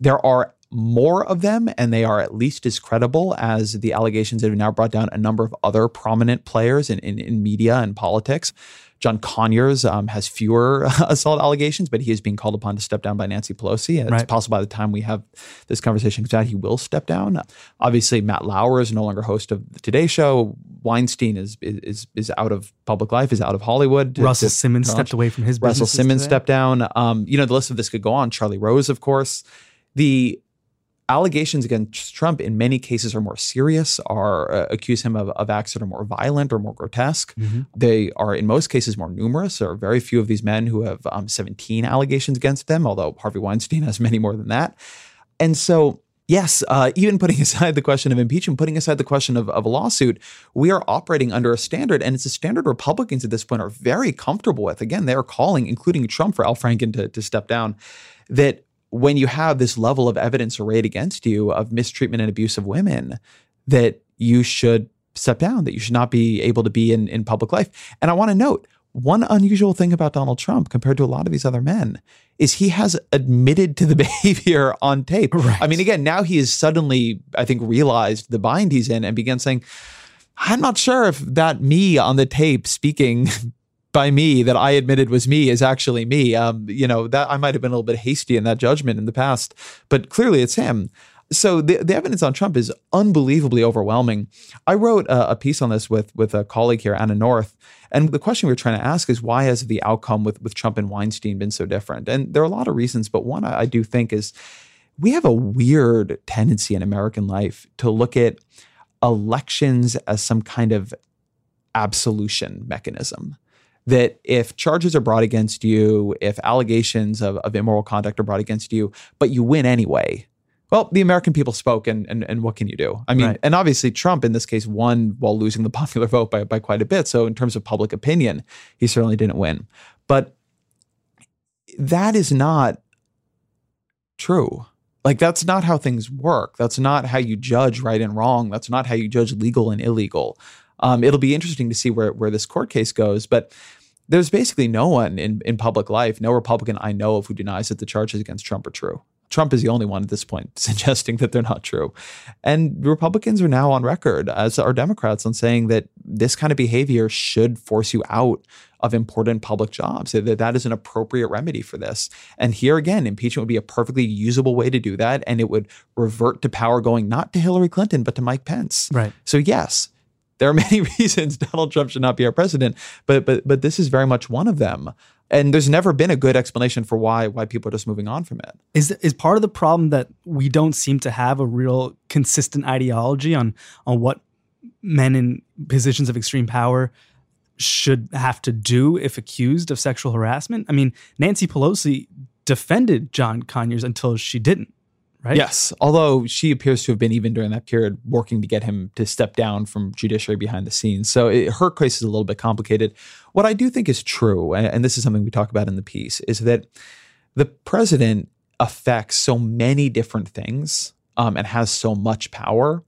There are more of them, and they are at least as credible as the allegations that have now brought down a number of other prominent players in, in, in media and politics. John Conyers um, has fewer assault allegations, but he is being called upon to step down by Nancy Pelosi. And It's possible by the time we have this conversation comes out, he will step down. Obviously, Matt Lauer is no longer host of the Today Show. Weinstein is is is out of public life, is out of Hollywood. Russell Simmons stepped away from his Russell Simmons today. stepped down. Um, you know, the list of this could go on. Charlie Rose, of course. The allegations against Trump in many cases are more serious, are uh, accuse him of, of acts that are more violent or more grotesque. Mm-hmm. They are in most cases more numerous. There are very few of these men who have um, 17 allegations against them, although Harvey Weinstein has many more than that. And so, yes, uh, even putting aside the question of impeachment, putting aside the question of, of a lawsuit, we are operating under a standard, and it's a standard Republicans at this point are very comfortable with. Again, they are calling, including Trump, for Al Franken to, to step down, that when you have this level of evidence arrayed against you of mistreatment and abuse of women, that you should step down, that you should not be able to be in, in public life. And I want to note, one unusual thing about Donald Trump compared to a lot of these other men is he has admitted to the behavior on tape. I mean, again, now he has suddenly, I think, realized the bind he's in and began saying, I'm not sure if that me on the tape speaking by me that I admitted was me is actually me. Um, you know, that I might have been a little bit hasty in that judgment in the past, but clearly it's him. So the, the evidence on Trump is unbelievably overwhelming. I wrote a, a piece on this with with a colleague here, Anna North, and the question we were trying to ask is why has the outcome with with Trump and Weinstein been so different? And there are a lot of reasons, but one I, I do think is we have a weird tendency in American life to look at elections as some kind of absolution mechanism. That if charges are brought against you, if allegations of, of immoral conduct are brought against you, but you win anyway, well, the American people spoke, and and, and what can you do? I mean, Right. and obviously Trump in this case won while losing the popular vote by, by quite a bit. So in terms of public opinion, he certainly didn't win. But that is not true. Like that's not how things work. That's not how you judge right and wrong. That's not how you judge legal and illegal. Um, it'll be interesting to see where where this court case goes, but there's basically no one in in public life, no Republican I know of who denies that the charges against Trump are true. Trump is the only one at this point suggesting that they're not true. And Republicans are now on record, as are Democrats, on saying that this kind of behavior should force you out of important public jobs, that that is an appropriate remedy for this. And here again, impeachment would be a perfectly usable way to do that. And it would revert to power going not to Hillary Clinton, but to Mike Pence. Right. So, yes, there are many reasons Donald Trump should not be our president, but but but this is very much one of them. And there's never been a good explanation for why why people are just moving on from it. Is is part of the problem that we don't seem to have a real consistent ideology on on what men in positions of extreme power should have to do if accused of sexual harassment? I mean, Nancy Pelosi defended John Conyers until she didn't right? Yes, although she appears to have been even during that period working to get him to step down from judiciary behind the scenes. So it, her case is a little bit complicated. What I do think is true, and, this is something we talk about in the piece, is that the president affects so many different things um, and has so much power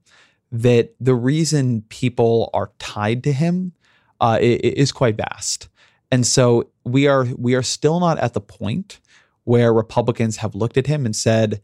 that the reason people are tied to him uh, is quite vast. And so we are we are still not at the point where Republicans have looked at him and said,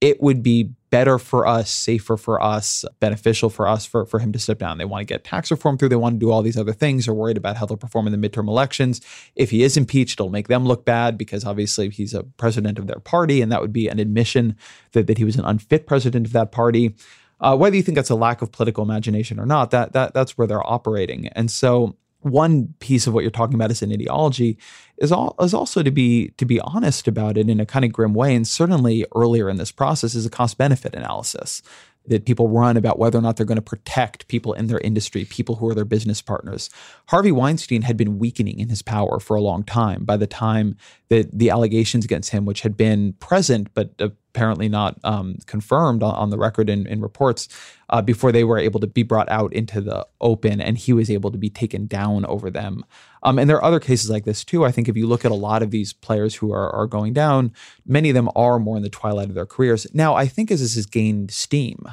it would be better for us, safer for us, beneficial for us for, for him to step down. They want to get tax reform through. They want to do all these other things. They're worried about how they'll perform in the midterm elections. If he is impeached, it'll make them look bad because obviously he's a president of their party, and that would be an admission that, that he was an unfit president of that party. Uh, whether you think that's a lack of political imagination or not, that that that's where they're operating. And so one piece of what you're talking about as an ideology is all is also to be to be honest about it in a kind of grim way and certainly earlier in this process is a cost benefit analysis that people run about whether or not they're going to protect people in their industry, people who are their business partners. Harvey Weinstein had been weakening in his power for a long time by the time that the allegations against him, which had been present but uh, apparently not um, confirmed on, on, the record in, in reports, uh, before they were able to be brought out into the open and he was able to be taken down over them. Um, and there are other cases like this too. I think if you look at a lot of these players who are, are going down, many of them are more in the twilight of their careers. Now, I think as this has gained steam,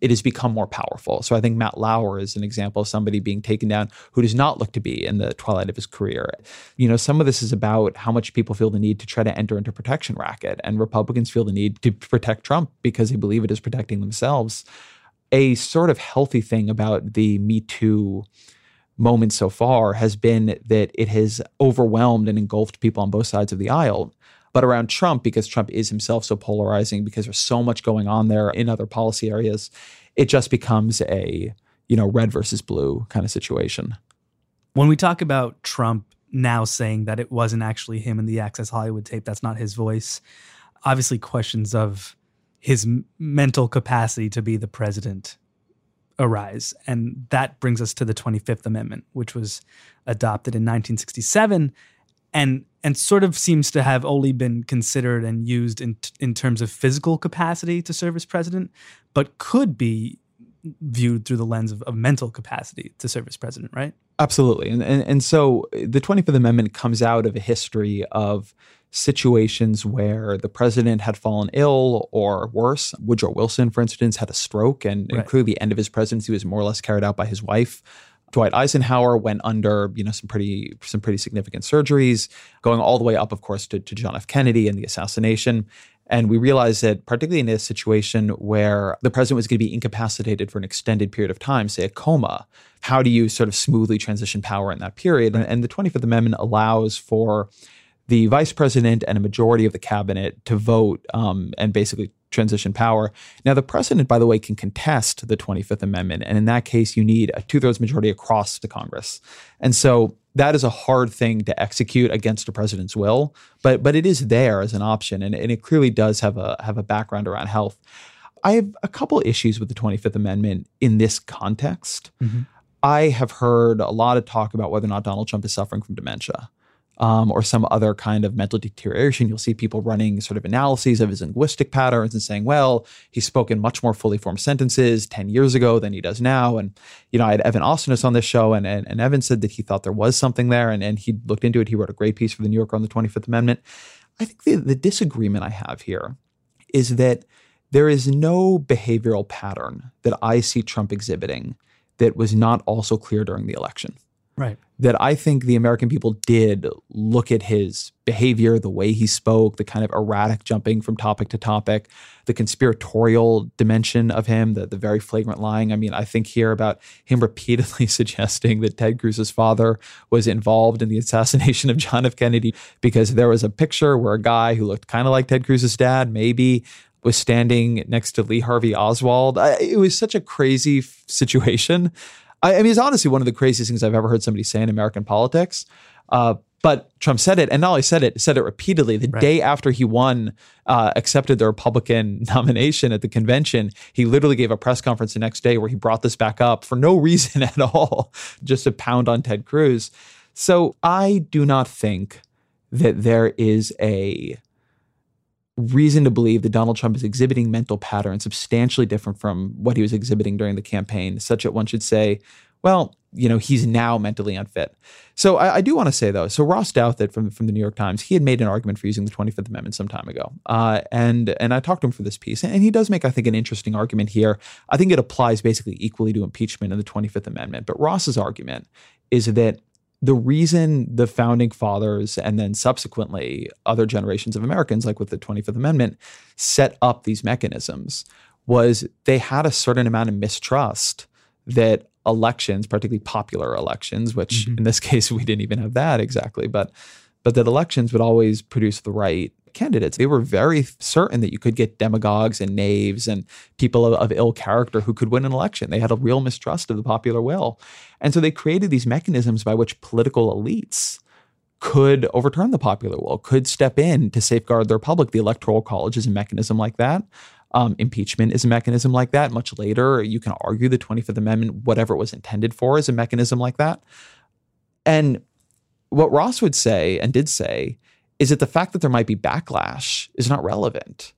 it has become more powerful. So I think Matt Lauer is an example of somebody being taken down who does not look to be in the twilight of his career. You know, some of this is about how much people feel the need to try to enter into protection racket, and Republicans feel the need to protect Trump because they believe it is protecting themselves. A sort of healthy thing about the Me Too moment so far has been that it has overwhelmed and engulfed people on both sides of the aisle. But around Trump, because Trump is himself so polarizing, because there's so much going on there in other policy areas, it just becomes a, you know, red versus blue kind of situation. When we talk about Trump now saying that it wasn't actually him in the Access Hollywood tape, that's not his voice, obviously questions of his mental capacity to be the president arise. And that brings us to the 25th Amendment, which was adopted in 1967 and and sort of seems to have only been considered and used in in terms of physical capacity to serve as president, but could be viewed through the lens of, of mental capacity to serve as president, right? Absolutely. And, and and so uh, the 25th Amendment comes out of a history of situations where the president had fallen ill or worse. Woodrow Wilson, for instance, had a stroke, and, right. and clearly the end of his presidency was more or less carried out by his wife. Dwight Eisenhower went under, you know, some pretty some pretty significant surgeries, going all the way up, of course, to, to John F. Kennedy and the assassination. And we realized that, particularly in a situation where the president was going to be incapacitated for an extended period of time, say a coma, how do you sort of smoothly transition power in that period? And, and the 25th Amendment allows for the vice president and a majority of the cabinet to vote um, and basically transition power. Now, the president, by the way, can contest the 25th Amendment. And in that case, you need a two thirds majority across the Congress. And so that is a hard thing to execute against a president's will, but but it is there as an option, and, and it clearly does have a have a background around health. I have a couple issues with the 25th Amendment in this context. Mm-hmm. I have heard a lot of talk about whether or not Donald Trump is suffering from dementia um, or some other kind of mental deterioration, you'll see people running sort of analyses of his linguistic patterns and saying, well, he's spoken much more fully formed sentences 10 years ago than he does now. And, you know, I had Evan Osnos on this show, and, and, and Evan said that he thought there was something there, and, and he looked into it. He wrote a great piece for the New Yorker on the 25th Amendment. I think the, the disagreement I have here is that there is no behavioral pattern that I see Trump exhibiting that was not also clear during the election. Right. That I think the American people did look at his behavior, the way he spoke, the kind of erratic jumping from topic to topic, the conspiratorial dimension of him, the, the very flagrant lying. I mean, I think here about him repeatedly suggesting that Ted Cruz's father was involved in the assassination of John F. Kennedy because there was a picture where a guy who looked kind of like Ted Cruz's dad, maybe was standing next to Lee Harvey Oswald. I, it was such a crazy f- situation. I, I, mean, it's honestly one of the craziest things I've ever heard somebody say in American politics. Uh, but Trump said it, and not only said it, said it repeatedly. The right. day after he won, uh, accepted the Republican nomination at the convention, he literally gave a press conference the next day where he brought this back up for no reason at all, just to pound on Ted Cruz. So I do not think that there is a reason to believe that Donald Trump is exhibiting mental patterns substantially different from what he was exhibiting during the campaign, such that one should say, well, you know, he's now mentally unfit. So I, I do want to say though, so Ross Douthat from from the New York Times, he had made an argument for using the Twenty Fifth Amendment some time ago, uh, and and I talked to him for this piece, and he does make I think an interesting argument here. I think it applies basically equally to impeachment and the Twenty Fifth Amendment, but Ross's argument is that the reason the founding fathers and then subsequently other generations of Americans, like with the 25th Amendment, set up these mechanisms was they had a certain amount of mistrust that elections, particularly popular elections, which mm-hmm. in this case we didn't even have that exactly, but but that elections would always produce the right candidates. They were very certain that you could get demagogues and knaves and people of, of, ill character who could win an election. They had a real mistrust of the popular will. And so they created these mechanisms by which political elites could overturn the popular will, could step in to safeguard the republic. The Electoral College is a mechanism like that. Um, impeachment is a mechanism like that. Much later, you can argue the 25th Amendment, whatever it was intended for, is a mechanism like that. And what Ross would say and did say is that the fact that there might be backlash is not relevant.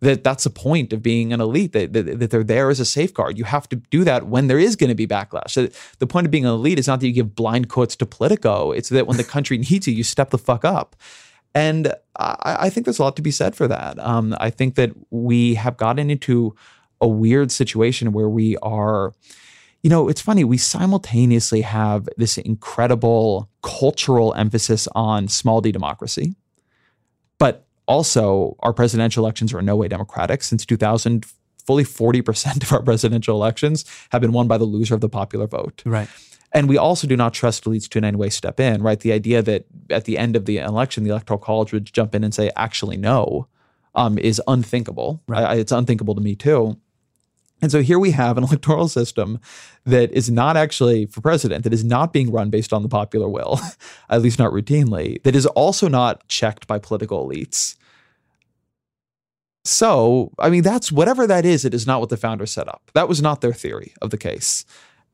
That that's the point of being an elite, that, that, that they're there as a safeguard. You have to do that when there is going to be backlash. So the point of being an elite is not that you give blind quotes to Politico, it's that when the country needs you, you step the fuck up. And I, I think there's a lot to be said for that. Um, I think that we have gotten into a weird situation where we are you know, it's funny, we simultaneously have this incredible cultural emphasis on small d democracy, but also our presidential elections are in no way democratic. Since 2000, fully 40% of our presidential elections have been won by the loser of the popular vote. Right. And we also do not trust elites to in any way step in, right? The idea that at the end of the election, the electoral college would jump in and say, actually, no, um, is unthinkable. Right. I, it's unthinkable to me too. And so here we have an electoral system that is not actually for president, that is not being run based on the popular will, at least not routinely, that is also not checked by political elites. So, I mean, that's whatever that is, it is not what the founders set up. That was not their theory of the case.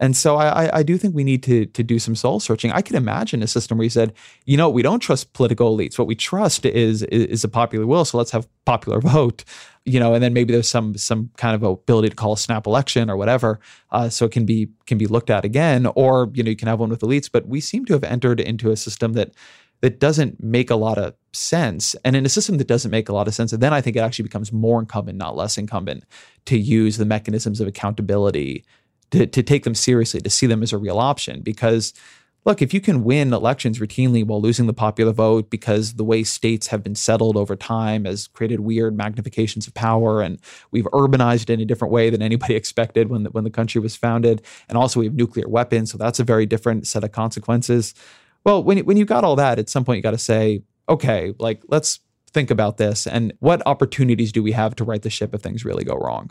And so I, I do think we need to, to do some soul searching. I could imagine a system where you said, you know, we don't trust political elites. What we trust is, is, a popular will. So let's have popular vote, you know, and then maybe there's some some kind of ability to call a snap election or whatever, uh, so it can be can be looked at again. Or you know, you can have one with elites. But we seem to have entered into a system that that doesn't make a lot of sense. And in a system that doesn't make a lot of sense, then I think it actually becomes more incumbent, not less incumbent, to use the mechanisms of accountability to, to take them seriously, to see them as a real option. Because look, if you can win elections routinely while losing the popular vote because the way states have been settled over time has created weird magnifications of power and we've urbanized in a different way than anybody expected when the, when the country was founded. And also we have nuclear weapons. So that's a very different set of consequences. Well, when, when you got all that, at some point you got to say, okay, like let's think about this and what opportunities do we have to right the ship if things really go wrong?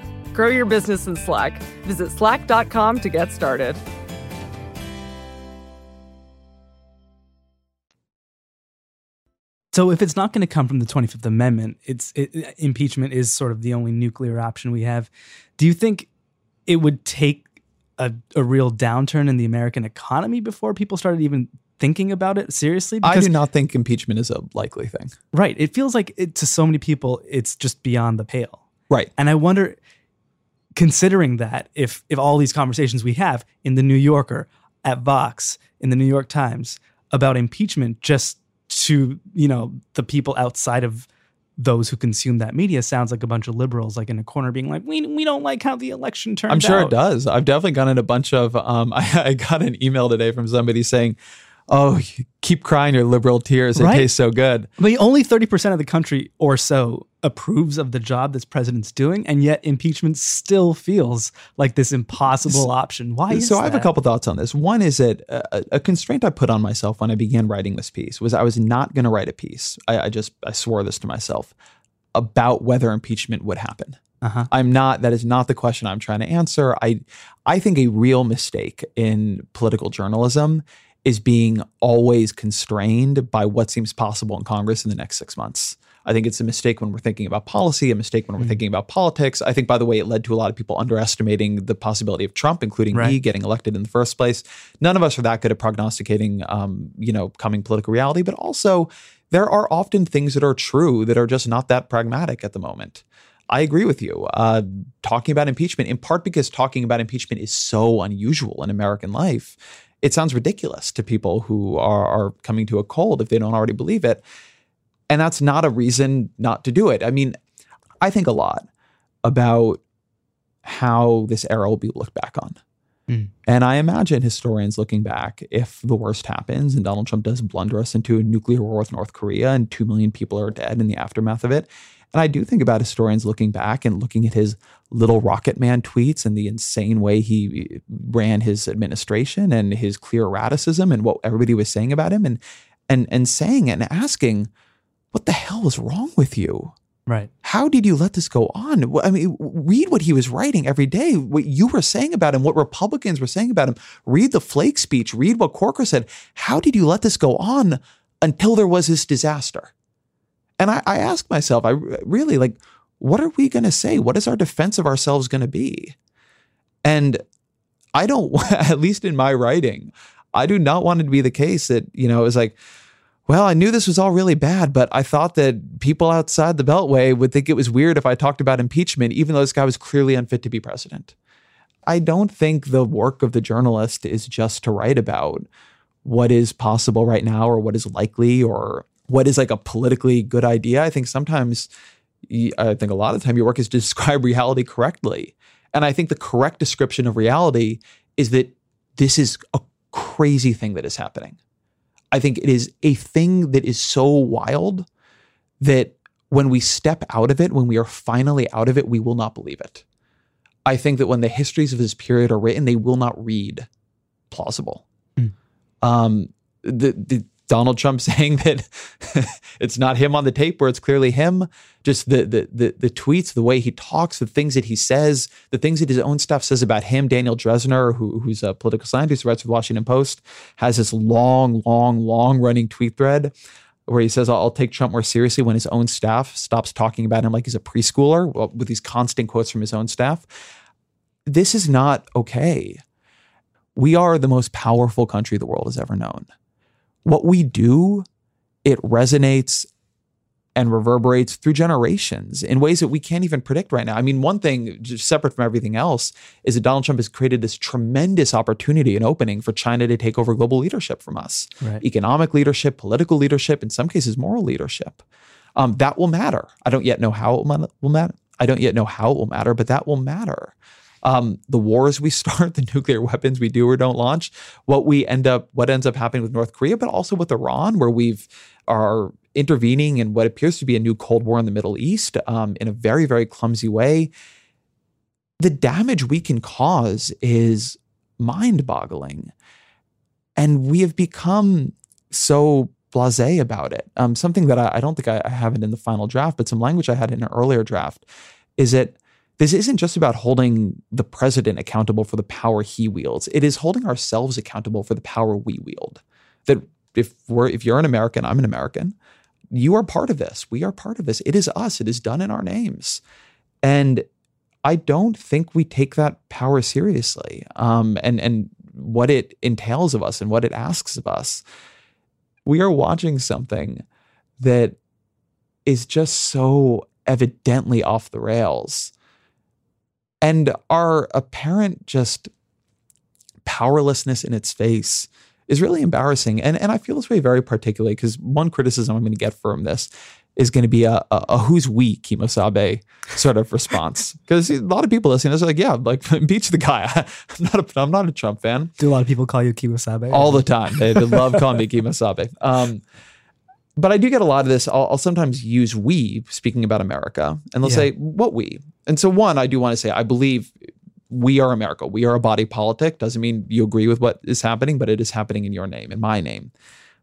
Grow your business in Slack. Visit slack.com to get started. So if it's not going to come from the 25th Amendment, it's it, impeachment is sort of the only nuclear option we have. Do you think it would take a, a real downturn in the American economy before people started even thinking about it seriously? I do not think impeachment is a likely thing. Right. It feels like it, to so many people, it's just beyond the pale. Right. And I wonder, considering that, if if all these conversations we have in the New Yorker, at Vox, in the New York Times about impeachment, just to you know the people outside of those who consume that media sounds like a bunch of liberals like in a corner being like we we don't like how the election turned out. I'm sure out. it does. I've definitely gotten a bunch of um I, I got an email today from somebody saying, "Oh, keep crying your liberal tears. It Right. tastes so good." Mean, only 30% of the country or so approves of the job this president's doing, and yet impeachment still feels like this impossible option. Why is so I have a couple thoughts on this. One is that a, a constraint I put on myself when I began writing this piece was I was not going to write a piece. I, I just I swore this to myself about whether impeachment would happen. Uh-huh. I'm not. That is not the question I'm trying to answer. I I think a real mistake in political journalism is being always constrained by what seems possible in Congress in the next six months. I think it's a mistake when we're thinking about policy, a mistake when we're thinking about politics. I think, by the way, it led to a lot of people underestimating the possibility of Trump, including me, getting elected in the first place. None of us are that good at prognosticating, um, you know, coming political reality. But also, there are often things that are true that are just not that pragmatic at the moment. I agree with you. Uh, talking about impeachment, in part because talking about impeachment is so unusual in American life, it sounds ridiculous to people who are, are coming to a cold if they don't already believe it. And that's not a reason not to do it. I mean, I think a lot about how this era will be looked back on. Mm. And I imagine historians looking back, if the worst happens and Donald Trump does blunder us into a nuclear war with North Korea and 2 million people are dead in the aftermath of it. And I do think about historians looking back and looking at his little rocket man tweets and the insane way he uh, ran his administration and his clear erraticism and what everybody was saying about him and and and saying and asking, what the hell was wrong with you? Right. how did you let this go on? I mean, read what he was writing every day, what you were saying about him, what Republicans were saying about him. Read the Flake speech, read what Corker said. How did you let this go on until there was this disaster? And I, I ask myself, I really like, what are we going to say? What is our defense of ourselves going to be? And I don't, at least in my writing, I do not want it to be the case that, you know, it was like, well, I knew this was all really bad, but I thought that people outside the Beltway would think it was weird if I talked about impeachment, even though this guy was clearly unfit to be president. I don't think the work of the journalist is just to write about what is possible right now or what is likely or what is like a politically good idea. I think sometimes, I think a lot of the time your work is to describe reality correctly. And I think the correct description of reality is that this is a crazy thing that is happening. I think it is a thing that is so wild that when we step out of it, when we are finally out of it, we will not believe it. I think that when the histories of this period are written, they will not read plausible. Mm. Um, the, the Donald Trump saying that it's not him on the tape, where it's clearly him. Just the, the the the tweets, the way he talks, the things that he says, the things that his own staff says about him. Daniel Drezner, who, who's a political scientist who writes for the Washington Post, has this long, long, long running tweet thread where he says, I'll take Trump more seriously when his own staff stops talking about him like he's a preschooler with these constant quotes from his own staff. This is not okay. We are the most powerful country the world has ever known. What we do, it resonates and reverberates through generations in ways that we can't even predict right now. I mean, one thing, just separate from everything else, is that Donald Trump has created this tremendous opportunity and opening for China to take over global leadership from us Right. economic leadership, political leadership, in some cases, moral leadership. Um, that will matter. I don't yet know how it will will matter. I don't yet know how it will matter, but that will matter. Um, the wars we start, the nuclear weapons we do or don't launch, what we end up, what ends up happening with North Korea, but also with Iran, where we've are intervening in what appears to be a new Cold War in the Middle East um, in a very, very clumsy way. The damage we can cause is mind-boggling. And we have become so blase about it. Um, something that I, I don't think I, I have it in the final draft, but some language I had in an earlier draft is that this isn't just about holding the president accountable for the power he wields. It is holding ourselves accountable for the power we wield. That if we're if you're an American, I'm an American, you are part of this. We are part of this. It is us. It is done in our names. And I don't think we take that power seriously. Um, and and what it entails of us and what it asks of us. We are watching something that is just so evidently off the rails. And our apparent just powerlessness in its face is really embarrassing. And, and I feel this way very particularly because one criticism I'm going to get from this is going to be a, a, a, who's we Kimosabe sort of response. Because a lot of people listening is like yeah like impeach the guy. I'm not a, I'm not a Trump fan. Do a lot of people call you Kimosabe all the time. They, they love calling me Kimosabe um, but I do get a lot of this I'll, I'll, sometimes use we speaking about America and they'll yeah. say what we and so one I do want to say I believe we are America we are a body politic doesn't mean you agree with what is happening but it is happening in your name in my name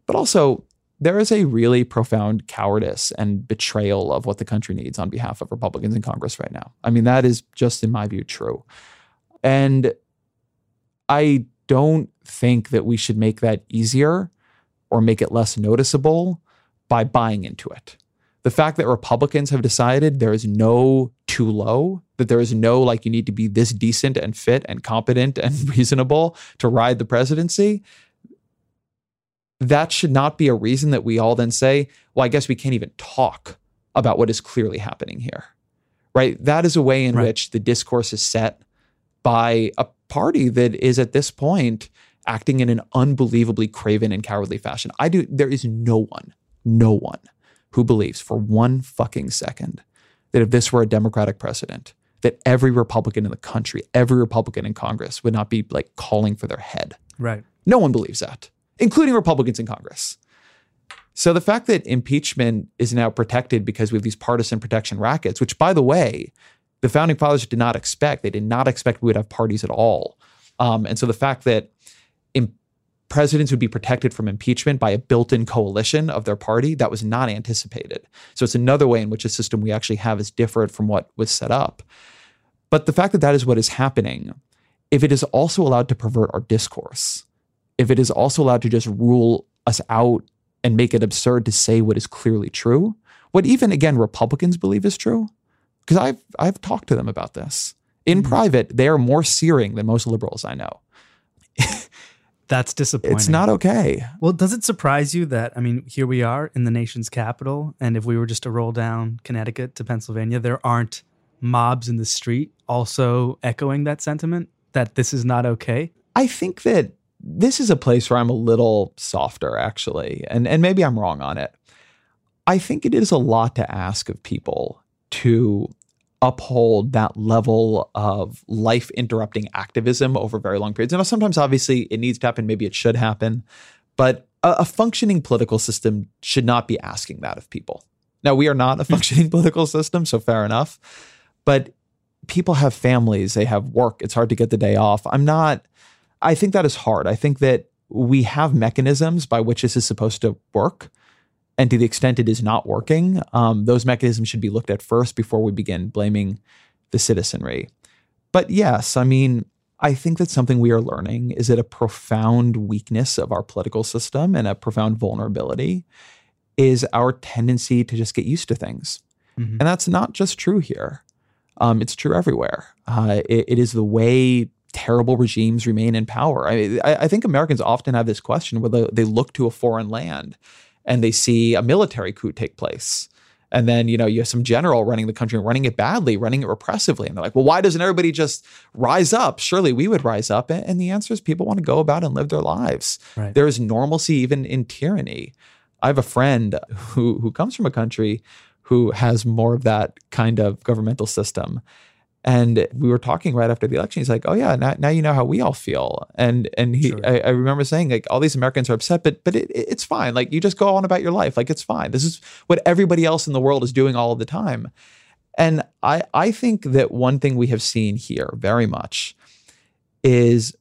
but also there is a really profound cowardice and betrayal of what the country needs on behalf of Republicans in Congress right now. I mean, that is just, in my view, true. And I don't think that we should make that easier or make it less noticeable by buying into it. The fact that Republicans have decided there is no too low, that there is no like you need to be this decent and fit and competent and reasonable to ride the presidency, that should not be a reason that we all then say, well, I guess we can't even talk about what is clearly happening here. Right? That is a way in right. which the discourse is set by a party that is at this point acting in an unbelievably craven and cowardly fashion. I do there is no one, no one who believes for one fucking second that if this were a democratic president, that every Republican in the country, every Republican in Congress would not be like calling for their head. Right. No one believes that including Republicans in Congress. So the fact that impeachment is now protected because we have these partisan protection rackets, which, by the way, the founding fathers did not expect. They did not expect we would have parties at all. Um, and so the fact that presidents would be protected from impeachment by a built-in coalition of their party that was not anticipated. So it's another way in which a system we actually have is different from what was set up. But the fact that that is what is happening, if it is also allowed to pervert our discourse, if it is also allowed to just rule us out and make it absurd to say what is clearly true, what even again Republicans believe is true, because I've I've talked to them about this in mm-hmm. private. They are more searing than most liberals I know. That's disappointing. It's not okay. Well, does it surprise you that I mean, here we are in the nation's capital, and if we were just to roll down Connecticut to Pennsylvania, there aren't mobs in the street also echoing that sentiment that this is not okay. I think that this is a place where I'm a little softer, actually, and, and maybe I'm wrong on it. I think it is a lot to ask of people to uphold that level of life interrupting activism over very long periods. And sometimes, obviously, it needs to happen, maybe it should happen, but a, a functioning political system should not be asking that of people. Now, we are not a hmm. functioning political system, so fair enough. But people have families, they have work, it's hard to get the day off. I'm not I think that is hard. I think that we have mechanisms by which this is supposed to work. And to the extent it is not working, um, those mechanisms should be looked at first before we begin blaming the citizenry. But yes, I mean, I think that something we are learning is that a profound weakness of our political system and a profound vulnerability is our tendency to just get used to things. Mm-hmm. And that's not just true here. Um, it's true everywhere. Uh, it, it is the way terrible regimes remain in power. I, I, think Americans often have this question where they, they look to a foreign land and they see a military coup take place. And then, you know, you have some general running the country, running it badly, running it repressively. And they're like, well, why doesn't everybody just rise up? Surely we would rise up. And the answer is people want to go about and live their lives. Right. There is normalcy even in tyranny. I have a friend who, who comes from a country who has more of that kind of governmental system. And we were talking right after the election. He's like, "Oh yeah, now, now you know how we all feel." And and he, sure. I, I, remember saying like, all these Americans are upset, but but it, it's fine. Like you just go on about your life. Like it's fine. This is what everybody else in the world is doing all the time. And I I think that one thing we have seen here very much is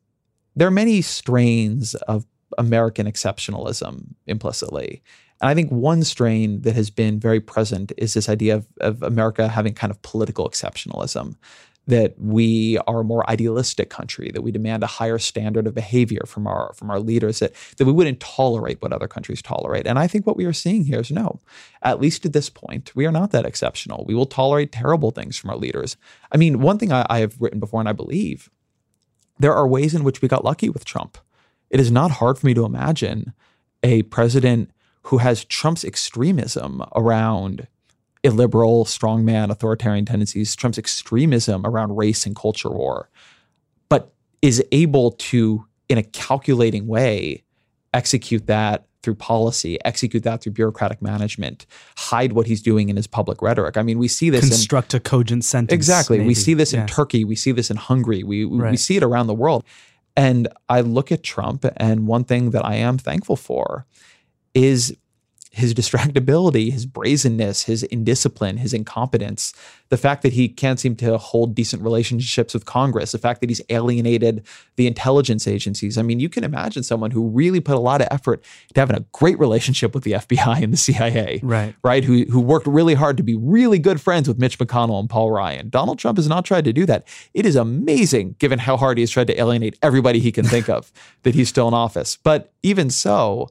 there are many strains of American exceptionalism implicitly. And I think one strain that has been very present is this idea of, of America having kind of political exceptionalism that we are a more idealistic country, that we demand a higher standard of behavior from our from our leaders, that, that we wouldn't tolerate what other countries tolerate. And I think what we are seeing here is no, at least at this point, we are not that exceptional. We will tolerate terrible things from our leaders. I mean, one thing I, I have written before, and I believe there are ways in which we got lucky with Trump. It is not hard for me to imagine a president who has Trump's extremism around illiberal, strongman, authoritarian tendencies, Trump's extremism around race and culture war, but is able to, in a calculating way, execute that through policy, execute that through bureaucratic management, hide what he's doing in his public rhetoric. I mean, we see this construct in, a cogent sentence. Exactly. Maybe. We see this yeah. in Turkey. We see this in Hungary. We right. we see it around the world. And I look at Trump, and one thing that I am thankful for is his distractibility, his brazenness, his indiscipline, his incompetence, the fact that he can't seem to hold decent relationships with Congress, the fact that he's alienated the intelligence agencies. I mean, you can imagine someone who really put a lot of effort to having a great relationship with the FBI and the CIA, right? Right? Who who worked really hard to be really good friends with Mitch McConnell and Paul Ryan. Donald Trump has not tried to do that. It is amazing, given how hard he has tried to alienate everybody he can think of, that he's still in office. But even so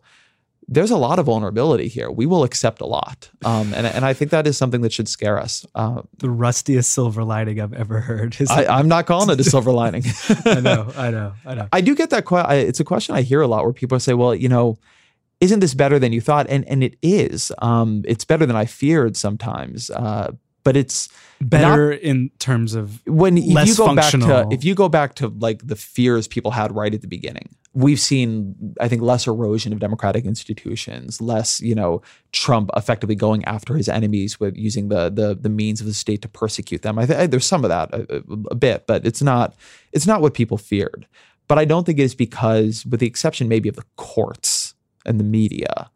there's a lot of vulnerability here. We will accept a lot. Um, and, and I think that is something that should scare us. Uh, the rustiest silver lining I've ever heard. Is I, am not calling it a silver lining. I know, I know, I know. I do get that question. It's a question I hear a lot where people say, well, you know, isn't this better than you thought? And, and it is. Um, it's better than I feared sometimes. Uh, but it's better not, in terms of when if you go functional. back to if you go back to like the fears people had right at the beginning we've seen i think less erosion of democratic institutions less you know trump effectively going after his enemies with using the the, the means of the state to persecute them. I think there's some of that a, a bit but it's not it's not what people feared. But i don't think it's because with the exception maybe of the courts and the media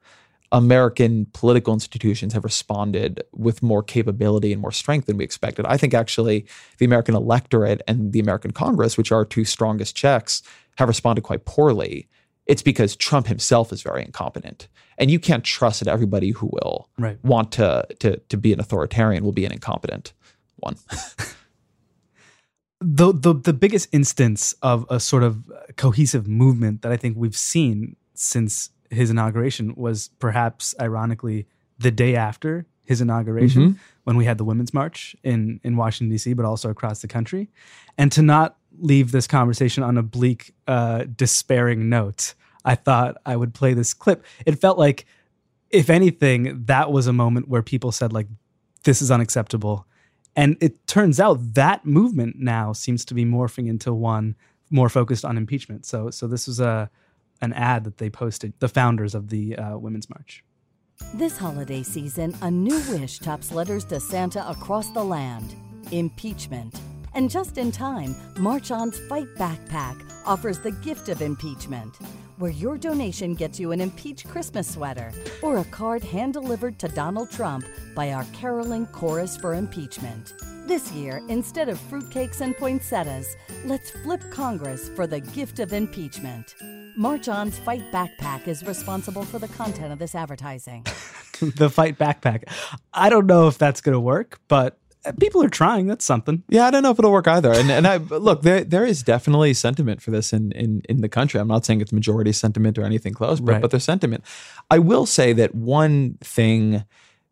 American political institutions have responded with more capability and more strength than we expected. I think actually the American electorate and the American Congress, which are our two strongest checks, have responded quite poorly. It's because Trump himself is very incompetent. And you can't trust that everybody who will right. want to, to, to be an authoritarian will be an incompetent one. the, the the biggest instance of a sort of cohesive movement that I think we've seen since his inauguration was perhaps ironically the day after his inauguration mm-hmm. when we had the women's march in in Washington D.C. but also across the country and to not leave this conversation on a bleak uh, despairing note I thought I would play this clip it felt like if anything that was a moment where people said like this is unacceptable and it turns out that movement now seems to be morphing into one more focused on impeachment so so this was a an ad that they posted, the founders of the uh, Women's March. This holiday season, a new wish tops letters to Santa across the land impeachment. And just in time, March On's Fight Back PAC offers the gift of impeachment, where your donation gets you an impeached Christmas sweater or a card hand delivered to Donald Trump by our caroling chorus for impeachment. This year, instead of fruitcakes and poinsettias, let's flip Congress for the gift of impeachment. March On's Fight Back PAC is responsible for the content of this advertising. the Fight Back PAC. I don't know if that's going to work, but Uh, people are trying. That's something. Yeah, I don't know if it'll work either. And and I look, there there is definitely sentiment for this in in in the country. I'm not saying it's majority sentiment or anything close, but right. but there's sentiment. I will say that one thing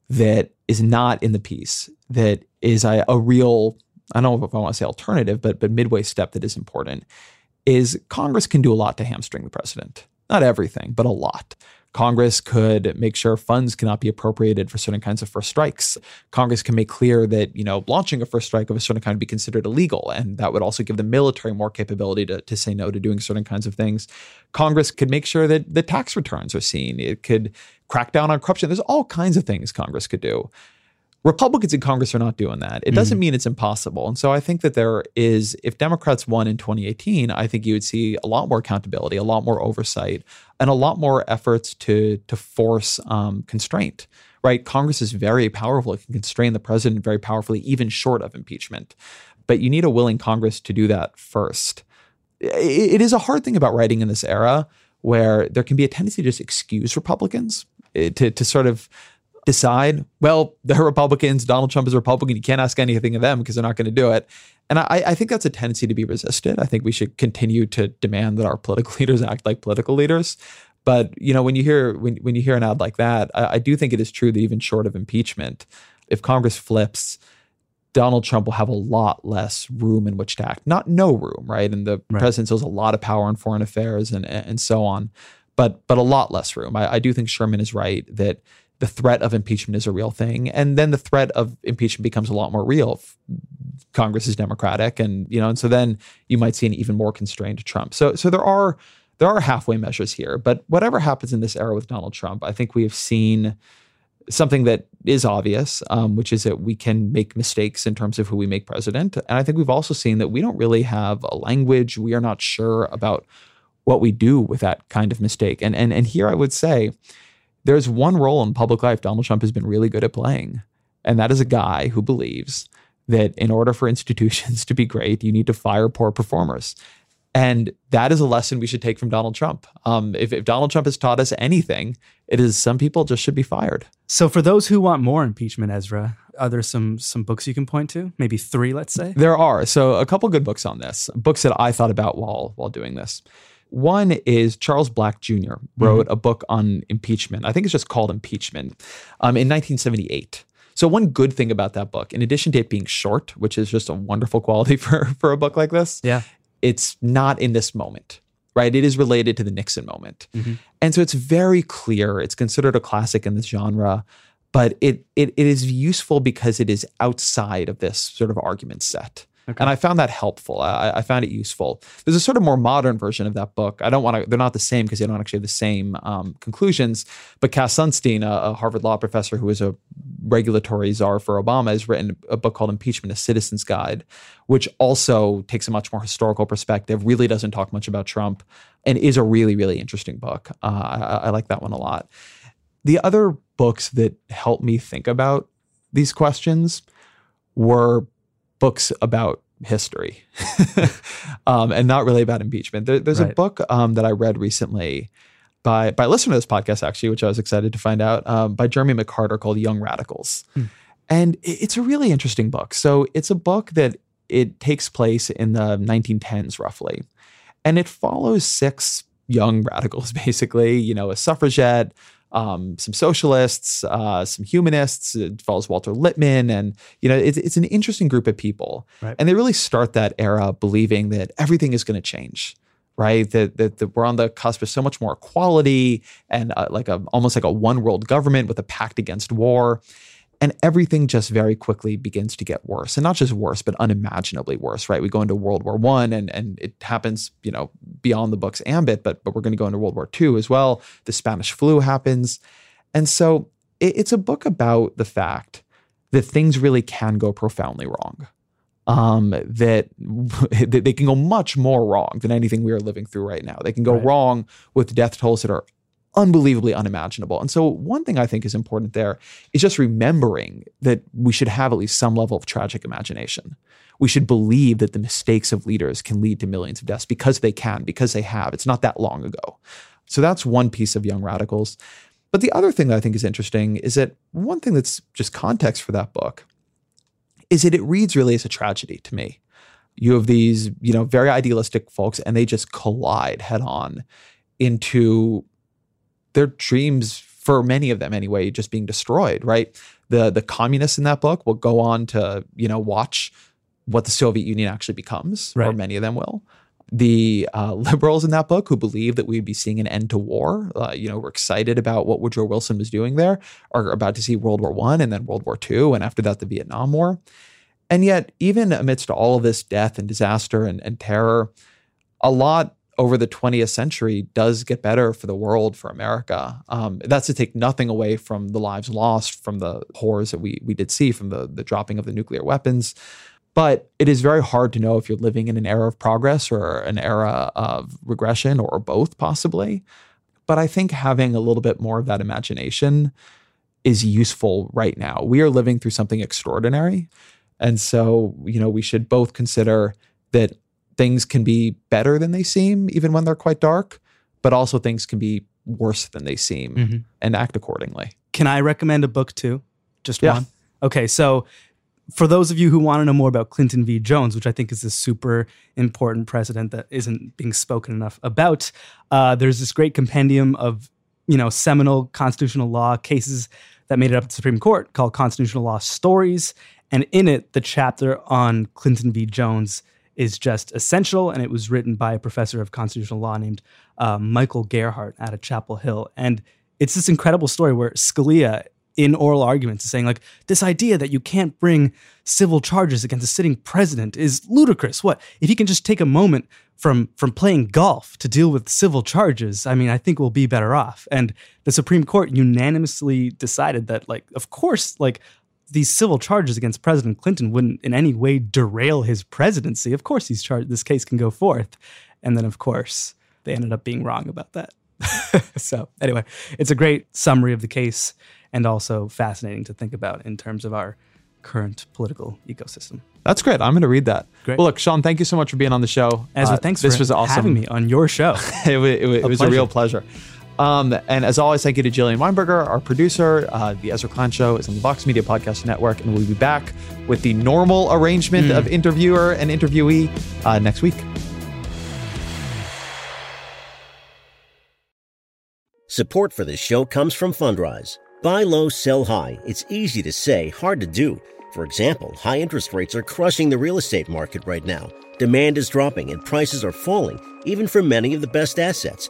that is not in the piece that is a, a real I don't know if I want to say alternative, but but midway step that is important is Congress can do a lot to hamstring the president. Not everything, but a lot. Congress could make sure funds cannot be appropriated for certain kinds of first strikes. Congress can make clear that, you know, launching a first strike of a certain kind would be considered illegal. And that would also give the military more capability to, to say no to doing certain kinds of things. Congress could make sure that the tax returns are seen. It could crack down on corruption. There's all kinds of things Congress could do. Republicans in Congress are not doing that. It doesn't mm. mean it's impossible. And so I think that there is, if Democrats won in 2018, I think you would see a lot more accountability, a lot more oversight, and a lot more efforts to to force um, constraint. Right? Congress is very powerful; it can constrain the president very powerfully, even short of impeachment. But you need a willing Congress to do that first. it, it is a hard thing about writing in this era where there can be a tendency to just excuse Republicans eh, to to sort of decide, well, they're Republicans, Donald Trump is a Republican, you can't ask anything of them because they're not going to do it. And I, I, think that's a tendency to be resisted. I think we should continue to demand that our political leaders act like political leaders. But you know, when you hear when when you hear an ad like that, I, I do think it is true that even short of impeachment, if Congress flips, Donald Trump will have a lot less room in which to act. Not no room, right? And the right. president has a lot of power in foreign affairs and and so on, but but a lot less room. I, I do think Sherman is right that the threat of impeachment is a real thing, and then the threat of impeachment becomes a lot more real. Congress is Democratic, and you know, and so then you might see an even more constrained Trump. So so there are there are halfway measures here, but whatever happens in this era with Donald Trump, I think we have seen something that is obvious, um, which is that we can make mistakes in terms of who we make president. And I think we've also seen that we don't really have a language. We are not sure about what we do with that kind of mistake. And and and here I would say there's one role in public life Donald Trump has been really good at playing, and that is a guy who believes that in order for institutions to be great, you need to fire poor performers. And that is a lesson we should take from Donald Trump. Um, if, if, Donald Trump has taught us anything, it is some people just should be fired. So, for those who want more impeachment, Ezra, are there some some books you can point to? Maybe three, let's say. There are. So, a couple good books on this. Books that I thought about while while doing this. One is Charles Black Jr. wrote mm-hmm. a book on impeachment. I think it's just called Impeachment um, in 1978. So one good thing about that book, in addition to it being short, which is just a wonderful quality for for a book like this, yeah, it's not in this moment, right? It is related to the Nixon moment. Mm-hmm. And so it's very clear. It's considered a classic in this genre, but it, it, it is useful because it is outside of this sort of argument set. Okay. And I found that helpful. I, I, found it useful. There's a sort of more modern version of that book. I don't want to, they're not the same because they don't actually have the same um, conclusions. But Cass Sunstein, a, a, Harvard law professor who was a regulatory czar for Obama, has written a book called Impeachment, a Citizen's Guide, which also takes a much more historical perspective, really doesn't talk much about Trump, and is a really, really interesting book. Uh, I, I like that one a lot. The other books that helped me think about these questions were books about history um, and not really about impeachment. There, there's right. a book um, that I read recently by by listening to this podcast actually, which I was excited to find out um, by Jeremy McCarter called Young Radicals, hmm. and it's a really interesting book. So it's a book that it takes place in the 1910s roughly, and it follows six young radicals basically. You know, a suffragette, um, some socialists, uh, some humanists. It follows Walter Lippmann, and you know, it's, it's an interesting group of people, right. and they really start that era believing that everything is going to change. Right, that, that, that we're on the cusp of so much more equality and uh, like a almost like a one world government with a pact against war, and everything just very quickly begins to get worse. And not just worse but unimaginably worse right? We go into world war one and and it happens you know beyond the book's ambit but but we're going to go into world war two as well. The spanish flu happens. And so it, it's a book about the fact that things really can go profoundly wrong. Um, that they can go much more wrong than anything we are living through right now. They can go right. wrong with death tolls that are unbelievably unimaginable. And so, one thing I think is important there is just remembering that we should have at least some level of tragic imagination. We should believe that the mistakes of leaders can lead to millions of deaths because they can, because they have. It's not that long ago. So, that's one piece of Young Radicals. But the other thing that I think is interesting is that one thing that's just context for that book is that it reads really as a tragedy to me. You have these, you know, very idealistic folks, and they just collide head on into their dreams for many of them anyway just being destroyed right? The the communists in that book will go on to you know watch what the soviet union actually becomes right. or many of them will. The uh, liberals in that book who believe that we'd be seeing an end to war uh, you know we're excited about what woodrow wilson was doing there are about to see world war one and then world war two and after that the vietnam war. And yet even amidst all of this death and disaster and, and terror a lot over the 20th century does get better for the world, for America. Um, that's to take nothing away from the lives lost from the horrors that we we did see from the the dropping of the nuclear weapons. But it is very hard to know if you're living in an era of progress or an era of regression or both, possibly. But I think having a little bit more of that imagination is useful right now. We are living through something extraordinary. And so, you know, we should both consider that things can be better than they seem, even when they're quite dark. but also things can be worse than they seem Mm-hmm. and act accordingly. Can I recommend a book too? Just Yeah. one? Okay, so for those of you who want to know more about Clinton v. Jones, which I think is a super important precedent that isn't being spoken enough about, uh, there's this great compendium of you know seminal constitutional law cases that made it up to the Supreme Court called Constitutional Law Stories, and in it, the chapter on Clinton v. Jones is just essential, and it was written by a professor of constitutional law named uh, Michael Gerhardt out of Chapel Hill, and it's this incredible story where Scalia in oral arguments is saying like this idea that you can't bring civil charges against a sitting president is ludicrous. What if he can just take a moment from from playing golf to deal with civil charges? I mean, I think we'll be better off. And the Supreme Court unanimously decided that like of course like these civil charges against President Clinton wouldn't in any way derail his presidency. Of course, these char- this case can go forth. And then, of course, they ended up being wrong about that. so, anyway, it's a great summary of the case and also fascinating to think about in terms of our current political ecosystem. That's great. I'm going to read that. Great. Well, look, Sean, thank you so much for being on the show. Ezra, Uh, thanks this for was awesome. having me on your show. it, it, it was a real pleasure. Um, and as always, thank you to Jillian Weinberger, our producer. Uh, the Ezra Klein Show is on the Vox Media Podcast Network, and we'll be back with the normal arrangement of interviewer and interviewee uh, next week. Support for this show comes from Fundrise. Buy low, sell high. It's easy to say, hard to do. For example, high interest rates are crushing the real estate market right now. Demand is dropping and prices are falling, even for many of the best assets.